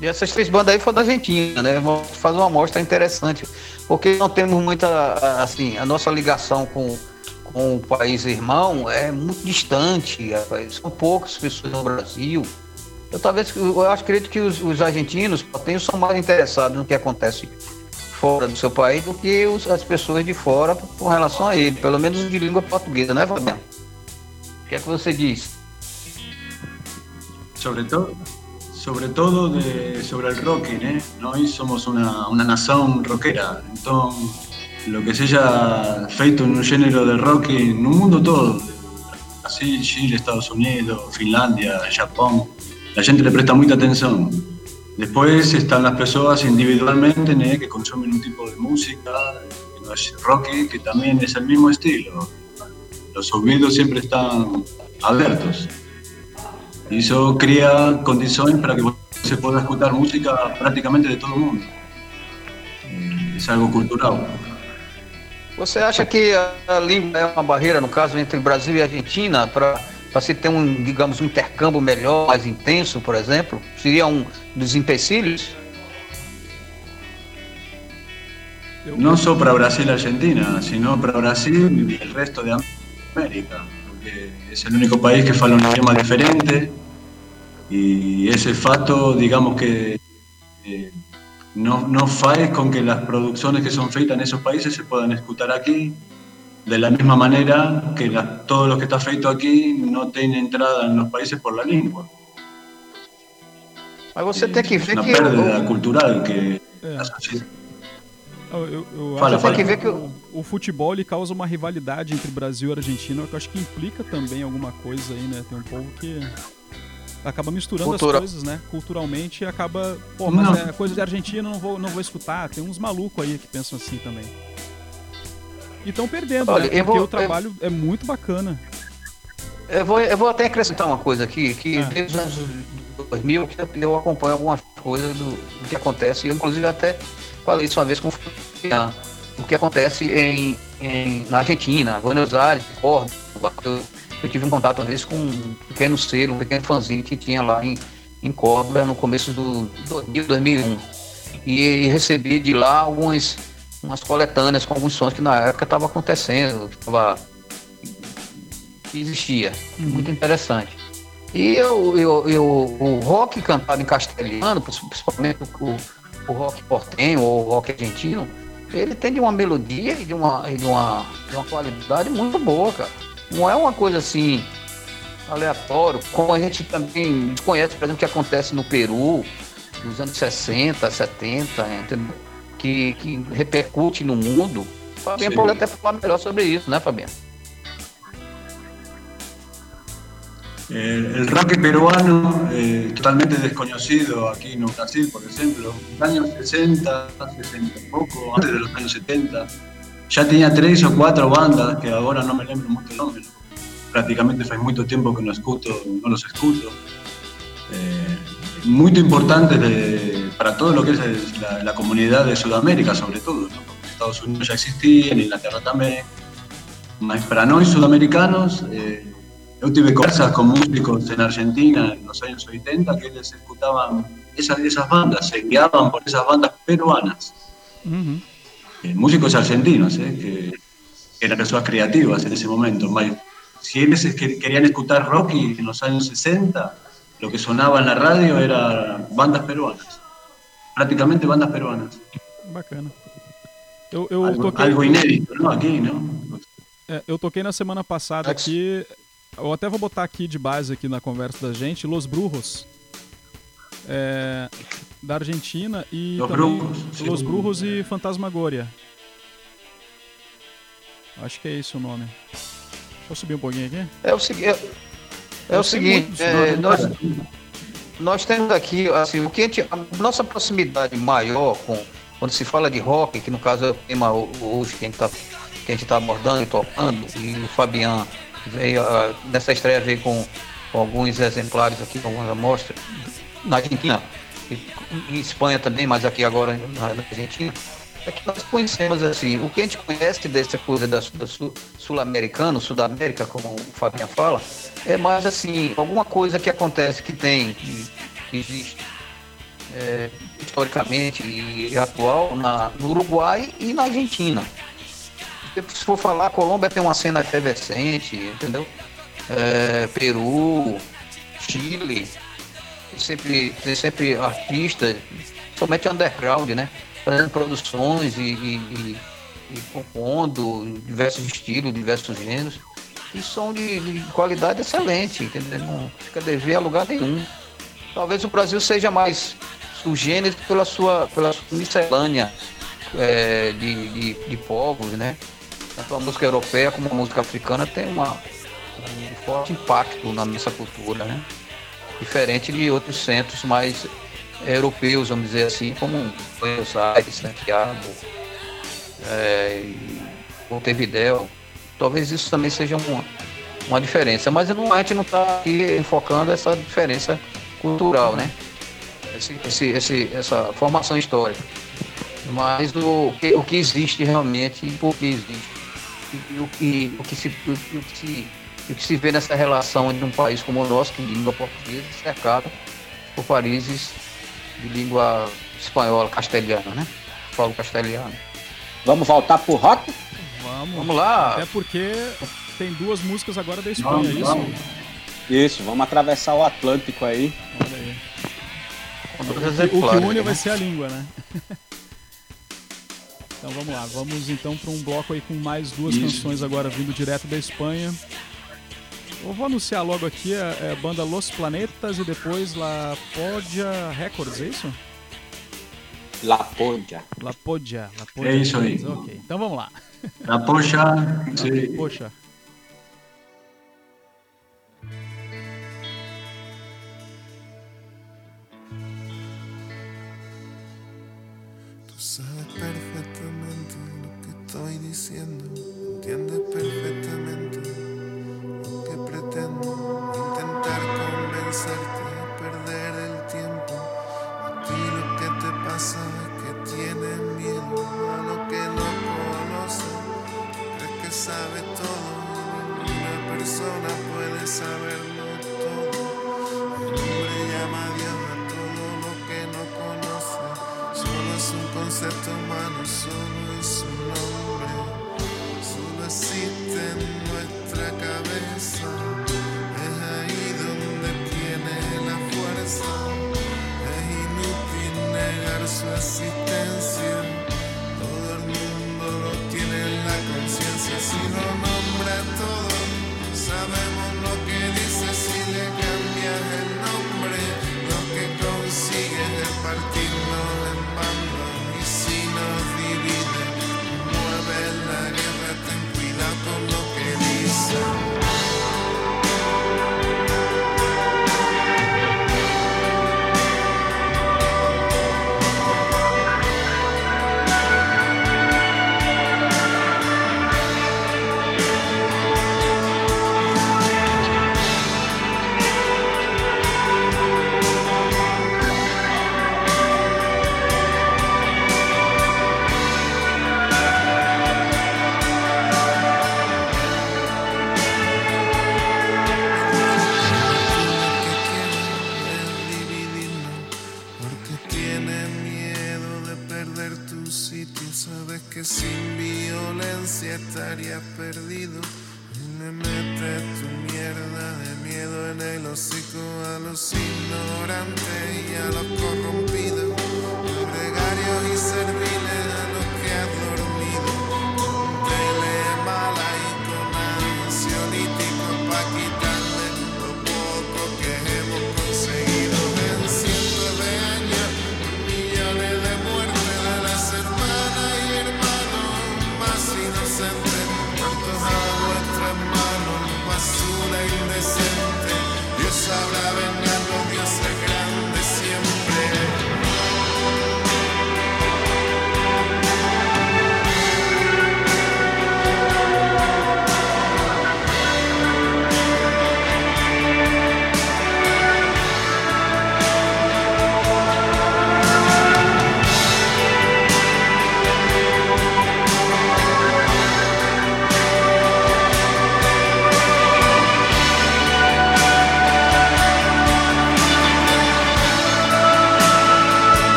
E essas três bandas aí foram da Argentina, né? Vamos fazer uma amostra interessante, porque não temos muita, assim, a nossa ligação com, com o país irmão é muito distante, são poucas pessoas no Brasil. Eu talvez, eu acredito que os, os argentinos são mais interessados no que acontece fora do seu país do que os, as pessoas de fora com relação a ele, pelo menos de língua portuguesa, né, Fabiano? O que é que você diz? Sobre todo, sobre todo sobre el rock, ¿eh? Nós somos una, una nación rockera, entonces lo que se haya feito en un género de rock en un mundo todo, Brasil, Chile, Estados Unidos, Finlandia, Japón, la gente le presta mucha atención. Después están las personas individualmente ¿eh? que consumen un tipo de música, que no es rock, que también es el mismo estilo. Los oídos siempre están abiertos. Y eso crea condiciones para que se pueda escuchar música prácticamente de todo el mundo. Es algo cultural. Você acha que a língua é uma barreira, no caso, entre Brasil e Argentina, para para se ter um, digamos, um intercâmbio melhor, mais intenso, por exemplo? Seria um dos empecilhos? No solo para Brasil y Argentina, sino para Brasil y el resto de América, porque es el único país que habla un idioma diferente y ese fato, digamos que eh, no, no faes con que las producciones que son feitas en esos países se puedan escuchar aquí de la misma manera que la, todo lo que está feito aquí não tem entrada nos países por la língua. Mas você tem que ver uma que. perda o... cultural que. É. Eu, eu, eu fala, acho fala. que, que o, o, futebol ele causa uma rivalidade entre Brasil e Argentina, que eu acho que implica também alguma coisa aí, né? Tem um povo que acaba misturando Cultura. as coisas, né? Culturalmente acaba. Pô, mas não. é coisa de Argentina, não vou, não vou escutar. Tem uns malucos aí que pensam assim também. E estão perdendo, Olha, né? Porque vou, o trabalho eu... é muito bacana. Eu vou, eu vou até acrescentar uma coisa aqui, que é. desde os anos 2000 eu acompanho algumas coisas do, do que acontece, eu inclusive até falei isso uma vez com o Fabiano, o que acontece em, em, na Argentina, Buenos Aires, Córdoba, eu, eu, tive um contato uma vez com um pequeno selo, um pequeno fanzine que tinha lá em, em Córdoba no começo do 2000, 2001, e, e recebi de lá algumas umas coletâneas com alguns sons que na época estava acontecendo, que, tava, que existia. Uhum. Muito interessante. E eu, eu, eu, o rock cantado em castelhano, principalmente o, o rock portenho ou o rock argentino, ele tem de uma melodia e de uma, de uma, de uma qualidade muito boa, cara. Não é uma coisa assim aleatório, como a gente também desconhece, por exemplo, o que acontece no Peru, nos anos 60, 70, entendeu? que, que repercute no mundo. Fabiano pode até falar melhor sobre isso, né, Fabiano? El, rock peruano, eh, totalmente desconocido aquí en Brasil, por ejemplo, en los años 60, 60 un poco, antes de los años 70, ya tenía tres o cuatro bandas, que ahora no me lembro mucho el nombre, prácticamente hace mucho tiempo que no, escuto, no los escucho, eh, muy importantes de, para todo lo que es la, comunidad de Sudamérica, sobre todo, ¿no? porque Estados Unidos ya existía, en Inglaterra también. para nosotros sudamericanos, eh, yo tuve conversas con músicos en Argentina en los años 80 que les escuchaban esas, esas bandas, se guiaban por esas bandas peruanas. Eh, músicos argentinos, eh, que, eran personas creativas en ese momento. Si ellos querían escuchar rock en los años 60, lo que sonaba en la radio era bandas peruanas, prácticamente bandas peruanas. Bacana. Eu, eu algo, toquei, algo inédito, ¿no? Aquí, ¿no? é, eu toquei na semana passada Ex- aqui. Eu até vou botar aqui de base aqui na conversa da gente, Los Brujos. é, da Argentina e Los também Brujos. Los Brujos e Fantasmagoria. Acho que é esse o nome. Deixa eu subir um pouquinho aqui. É o, segui- é, é o seguinte, é, disso, nós, nós temos aqui, assim, o que a, gente, a nossa proximidade maior com quando se fala de rock, que no caso é o tema ho- hoje que a gente está tá abordando e tocando, e o Fabian veio, ah, nessa estreia veio com, com alguns exemplares aqui, algumas amostras, na Argentina, em Espanha também, mas aqui agora na, na Argentina, é que nós conhecemos assim, o que a gente conhece dessa coisa da, da sul- sul-americano, Sudamérica, como o Fabian fala, é mais assim, alguma coisa que acontece, que tem, que, que existe é, historicamente e atual na, no Uruguai e na Argentina. Se for falar, Colômbia tem uma cena efervescente, entendeu? É, Peru, Chile, sempre, tem sempre artistas, somente underground, né? Fazendo produções e, e, e- e compondo diversos estilos, diversos gêneros. E são de, de qualidade excelente, entendeu? Não fica dever a lugar nenhum. Talvez o Brasil seja mais sugênero pela sua, pela sua miscelânea é, de, de, de povos, né? Tanto a música europeia como a música africana tem uma, um forte impacto na nossa cultura, né? Diferente de outros centros mais europeus, vamos dizer assim, como Buenos Aires, Santiago, é, e Montevideo. Talvez isso também seja uma, uma diferença, mas não, a gente não está aqui enfocando essa diferença cultural, né? Esse, esse, esse- essa formação histórica. Mas o, o que existe realmente e por que existe. E, o, que, o, que se, o, que se, o que se vê nessa relação entre um país como o nosso, que de língua portuguesa, cercado por países de língua espanhola, castelhana, né? Falo castelhano. Vamos voltar pro rock? Vamos. Vamos lá. Até porque tem duas músicas agora da Espanha, Vamos, é isso? vamos. Isso, vamos atravessar o Atlântico aí. Olha aí. O o que une né? vai ser a língua, né? então vamos lá, vamos então para um bloco aí com mais duas Isso. canções agora vindo direto da Espanha. Eu vou anunciar logo aqui a, é a banda Los Planetas e depois La Podia Records, é isso? La Podia. La Podia, La Podia É isso aí. Ok, então vamos lá. La polla, sí. Poxa.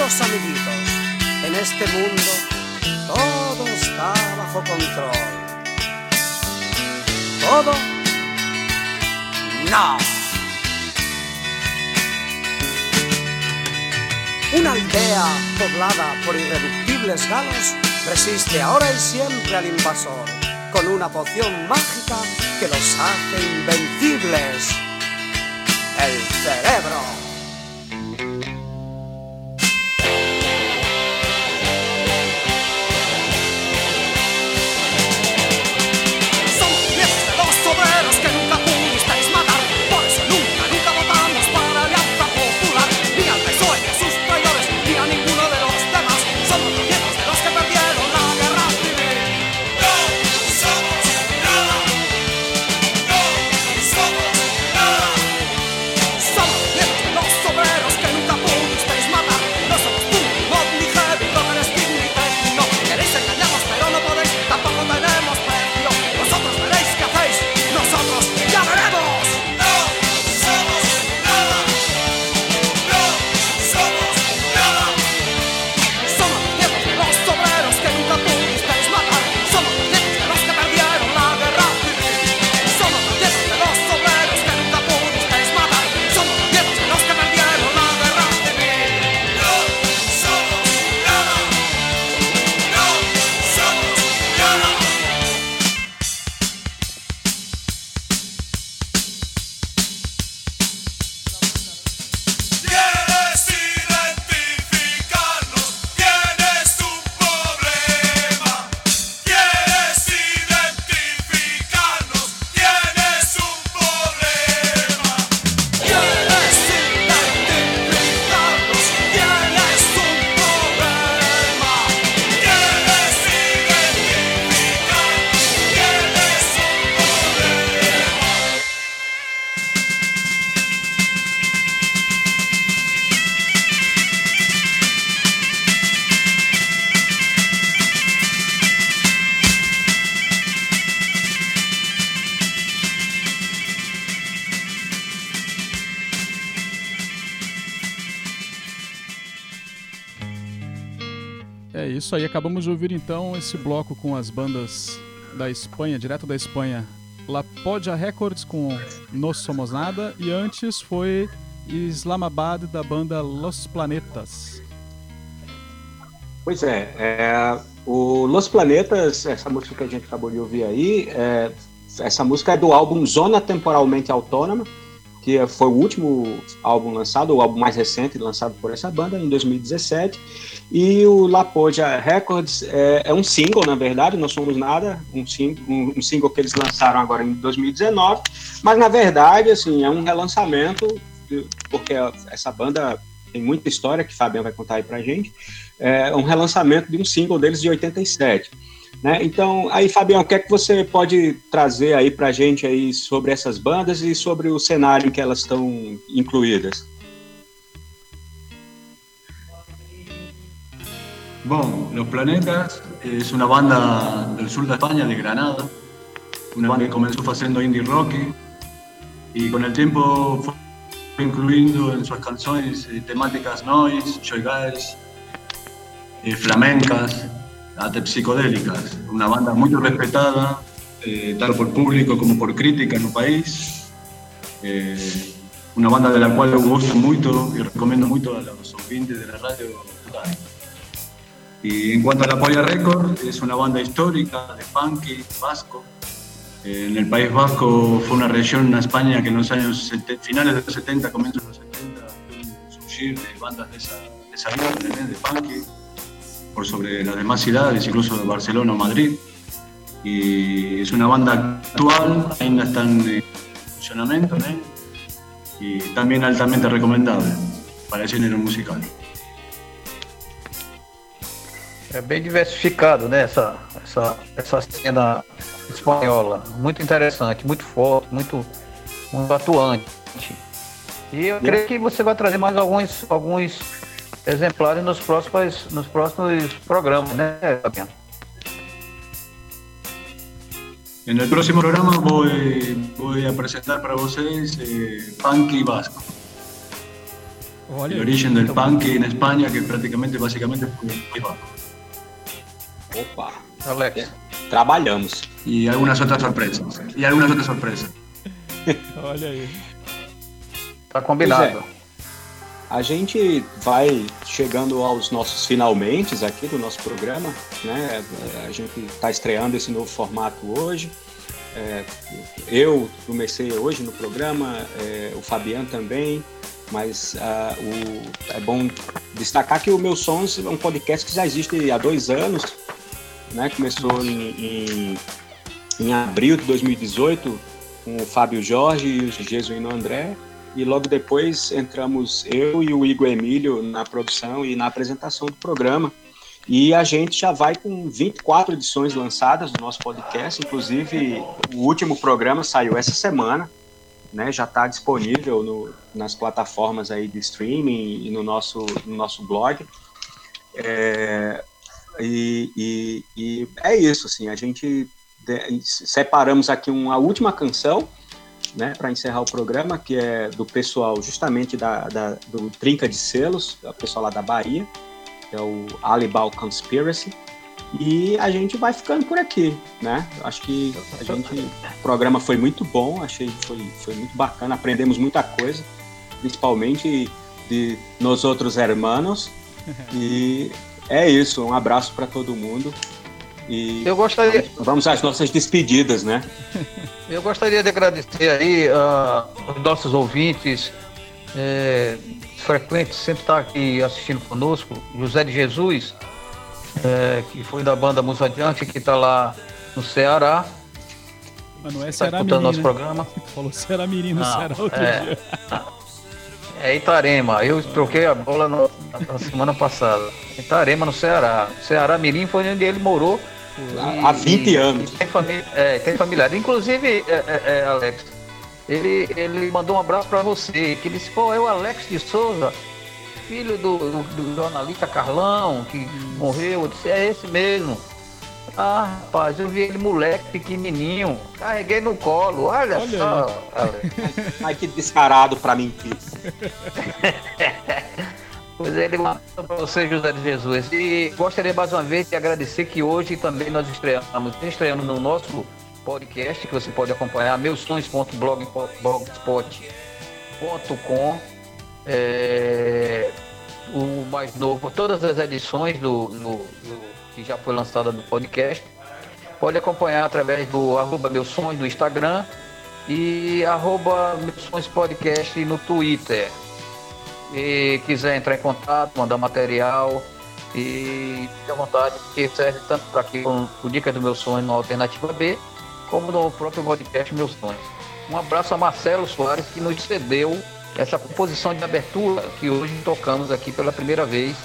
Queridos amiguitos, en este mundo todo está bajo control. Todo no. Una aldea poblada por irreductibles galos resiste ahora y siempre al invasor con una poción mágica que los hace invencibles. El cerebro. Isso aí, acabamos de ouvir então esse bloco com as bandas da Espanha, direto da Espanha. La Podia Records com Nos Somos Nada e antes foi Islamabad da banda Los Planetas. Pois é, é, o Los Planetas, essa música que a gente acabou de ouvir aí, é, essa música é do álbum Zona Temporalmente Autônoma, que foi o último álbum lançado, o álbum mais recente lançado por essa banda, em 2017. E o La Poja Records é, é, um single, na verdade, Não Somos Nada, um, sing, um, single que eles lançaram agora em 2019, mas na verdade, assim, é um relançamento, porque essa banda tem muita história que Fabiano vai contar aí pra gente, é um relançamento de um single deles de 87. Né? Então, aí, Fabião, o que é que você pode trazer aí para a gente aí sobre essas bandas e sobre o cenário em que elas estão incluídas? Bom, Los Planetas es una banda del sur de España, de Granada, una banda que comenzó haciendo indie rock y con el tiempo fue incluyendo en sus canciones eh, temáticas noise, joy guys, eh, flamencas, hasta psicodélicas. Una banda muy respetada, eh, tanto por público como por crítica en el país. Eh, una banda de la cual gosto mucho y recomiendo mucho a los oyentes de la radio. Y en cuanto a la Polla Record, es una banda histórica de funky vasco. Eh, en el País Vasco fue una región en España que en los años finales de los 70, comienzos de los 70, surgir de bandas de esa, de esa de funky por sobre las demás ciudades, incluso Barcelona o Madrid. Y es una banda actual, ainda está en funcionamiento, ¿eh? y también altamente recomendable para el género musical. É bem diversificado, né? Essa, essa, essa cena espanhola. Muito interessante, muito forte, muito, muito atuante. E eu creio que você vai trazer mais alguns, alguns exemplares nos próximos, nos próximos programas, né, Fabiano? En el próximo programa voy, voy a presentar para vocês eh, Funky Vasco. Olha el origen del punk en España, que prácticamente, básicamente fue Opa, Alex, trabalhamos. E algumas outras surpresas. E algumas outras surpresas. Olha aí. Tá combinado. É. A gente vai chegando aos nossos finalmente aqui do nosso programa, né? A gente está estreando esse novo formato hoje. É, eu comecei hoje no programa, é, o Fabiano também, mas uh, o, é bom destacar que o Meus Sons é um podcast que já existe há dois anos, né? Começou em, em, em abril de 2018 com o Fábio Jorge e o Jesuíno André, e logo depois entramos eu e o Igor Emílio na produção e na apresentação do programa. E a gente já vai com 24 edições lançadas do nosso podcast, inclusive o último programa saiu essa semana, né? Já está disponível no, nas plataformas aí de streaming e no nosso, no nosso blog. É, e, e, e, é isso, assim, a gente separamos aqui uma última canção, né, para encerrar o programa, que é do pessoal justamente da, da, do Trinca de Selos, é o pessoal lá da Bahia, que é o Alibal Conspiracy, e a gente vai ficando por aqui, né? Acho que a gente, o programa foi muito bom, achei que foi, foi muito bacana, aprendemos muita coisa, principalmente de nós outros hermanos, e é isso, um abraço para todo mundo. E eu gostaria. Vamos às nossas despedidas, né? Eu gostaria de agradecer aí uh, os nossos ouvintes é, frequentes, sempre está aqui assistindo conosco, José de Jesus, é, que foi da banda Musa Adiante, que está lá no Ceará. Mas não é tá Ceará Mirim, nosso né? programa. Falou Ceará Mirim no não, Ceará outro é, dia. É Itarema. Eu troquei a bola no, na semana passada. Itarema, no Ceará. Ceará Mirim foi onde ele morou. Há 20 anos. tem, família, é, tem familiar. Inclusive, é, é, é, Alex, ele, ele mandou um abraço para você. Que ele disse: pô, é o Alex de Souza, filho do, do, do jornalista Carlão, que morreu. Eu disse: é esse mesmo. Ah, rapaz, eu vi ele moleque pequenininho, carreguei no colo, olha, olha só. Ai, que descarado pra mentir. pois é, ele mandou pra você, José de Jesus. E gostaria mais uma vez de agradecer que hoje também nós estreamos, estreamos no nosso podcast, que você pode acompanhar, meusons.blogspot.com. É, o mais novo, todas as edições do, do, do que já foi lançada no podcast. Pode acompanhar através do arroba Meus Sonhos no Instagram e arroba Meus Sonhos Podcast no Twitter. E quiser entrar em contato, mandar material e fique à vontade, porque serve tanto para aqui com o Dica do Meu Sonho no Alternativa B, como no próprio podcast Meus Sonhos. Um abraço a Marcelo Soares que nos cedeu essa composição de abertura que hoje tocamos aqui pela primeira vez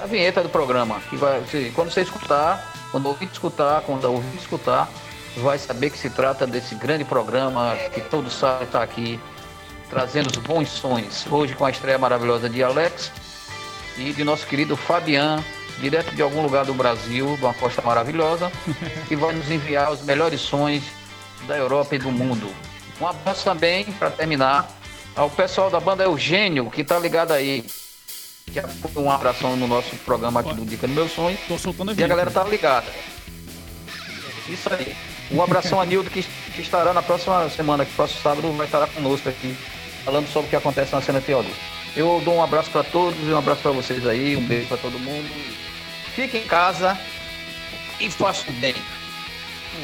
a vinheta do programa. Que vai, quando você escutar, quando ouvir escutar, quando ouvir escutar, vai saber que se trata desse grande programa que todo sábado está aqui trazendo os bons sons. Hoje com a estreia maravilhosa de Alex e de nosso querido Fabian, direto de algum lugar do Brasil, de uma costa maravilhosa, que vai nos enviar os melhores sons da Europa e do mundo. Um abraço também, para terminar, ao pessoal da banda Eugênio, que está ligado aí que um abração no nosso programa aqui do Dica do Meu Sonho. Tô soltando a E a galera tá ligada. Isso aí. Um abração a Nildo que, que estará na próxima semana, que próximo sábado vai estar conosco aqui, falando sobre o que acontece na cena teórica. Eu dou um abraço para todos e um abraço para vocês aí, um beijo para todo mundo. Fique em casa e faça bem.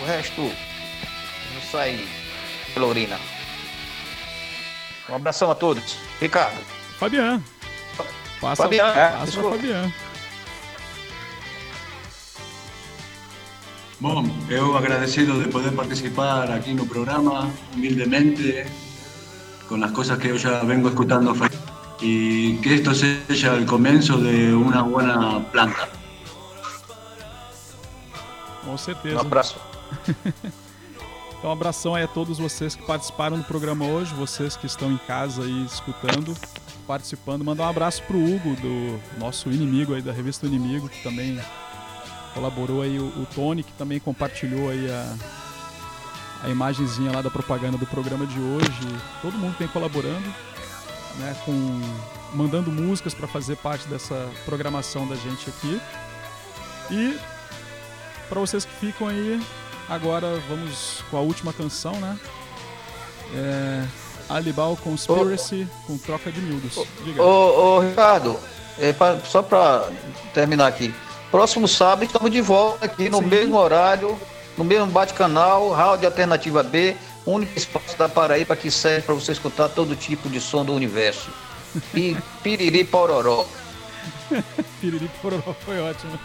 O resto não sai Lorina. Um abração a todos. Ricardo. Fabiano. Passa, Fabiano, é, passa o Fabiano. Bom, eu agradecido de poder participar aqui no programa, humildemente, com as coisas que eu já vengo escutando e que esto seja o começo de uma boa planta. Com certeza. Um abraço. então, um abração aí a todos vocês que participaram do programa hoje, vocês que estão em casa aí escutando participando. Mandar um abraço pro Hugo, do nosso inimigo aí da revista Inimigo, que também colaborou aí, o, o Tony, que também compartilhou aí a, a imagenzinha lá da propaganda do programa de hoje. Todo mundo tem colaborando, né, com mandando músicas para fazer parte dessa programação da gente aqui. E para vocês que ficam aí, agora vamos com a última canção, né? É, Alibal Conspiracy com troca de miúdos. Ô, ô Ricardo, é pra, só para terminar aqui. Próximo sábado estamos de volta aqui no Sim. mesmo horário, no mesmo bate-canal, Rádio Alternativa B, único espaço da Paraíba que serve para você escutar todo tipo de som do universo. E piriri pororó. piriri pororó foi ótimo.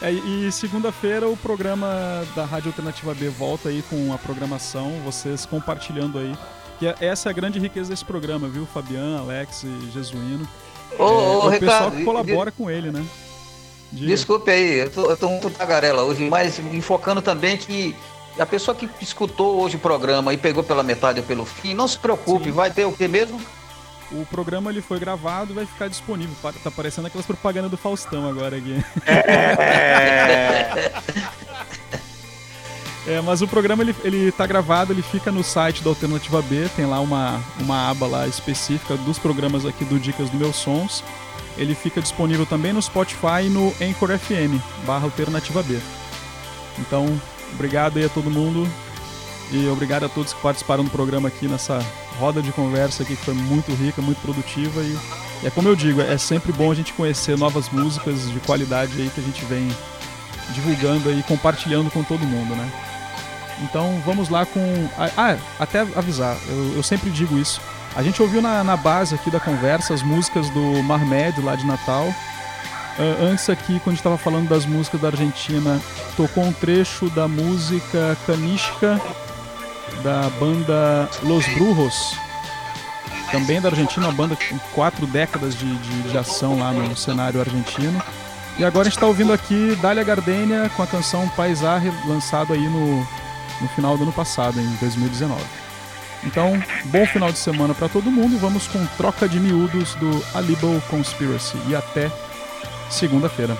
É, e segunda-feira o programa da Rádio Alternativa B volta aí com a programação, vocês compartilhando aí. Que é, essa é a grande riqueza desse programa, viu? Fabiano, Alex e Jesuíno. Ô, é, ô, é o Ricardo, pessoal que colabora de... com ele, né? Diga. Desculpe aí, eu tô, eu tô muito tagarela hoje, mas enfocando também que a pessoa que escutou hoje o programa e pegou pela metade ou pelo fim, não se preocupe, Sim. vai ter o que mesmo? O programa ele foi gravado e vai ficar disponível. Tá parecendo aquelas propagandas do Faustão agora aqui. É. é, mas o programa ele, ele tá gravado, ele fica no site da Alternativa B, tem lá uma, uma aba lá específica dos programas aqui do Dicas do Meus Sons. Ele fica disponível também no Spotify e no Anchor FM, barra Alternativa B. Então, obrigado aí a todo mundo e obrigado a todos que participaram do programa aqui nessa roda de conversa aqui que foi muito rica, muito produtiva e, é como eu digo, é sempre bom a gente conhecer novas músicas de qualidade aí que a gente vem divulgando e compartilhando com todo mundo, né? Então vamos lá com. Ah, até avisar, eu, eu sempre digo isso. A gente ouviu na, na, base aqui da conversa as músicas do Marmed lá de Natal. Uh, antes aqui, quando a gente estava falando das músicas da Argentina, tocou um trecho da música Canishka da banda Los Brujos, também da Argentina, uma banda com quatro décadas de, de, de ação lá no cenário argentino. E agora a gente está ouvindo aqui Dália Gardenia com a canção Paisar, lançado aí no, no final do ano passado, em 2019. Então, bom final de semana para todo mundo. Vamos com troca de miúdos do Alibo Conspiracy. E até segunda-feira.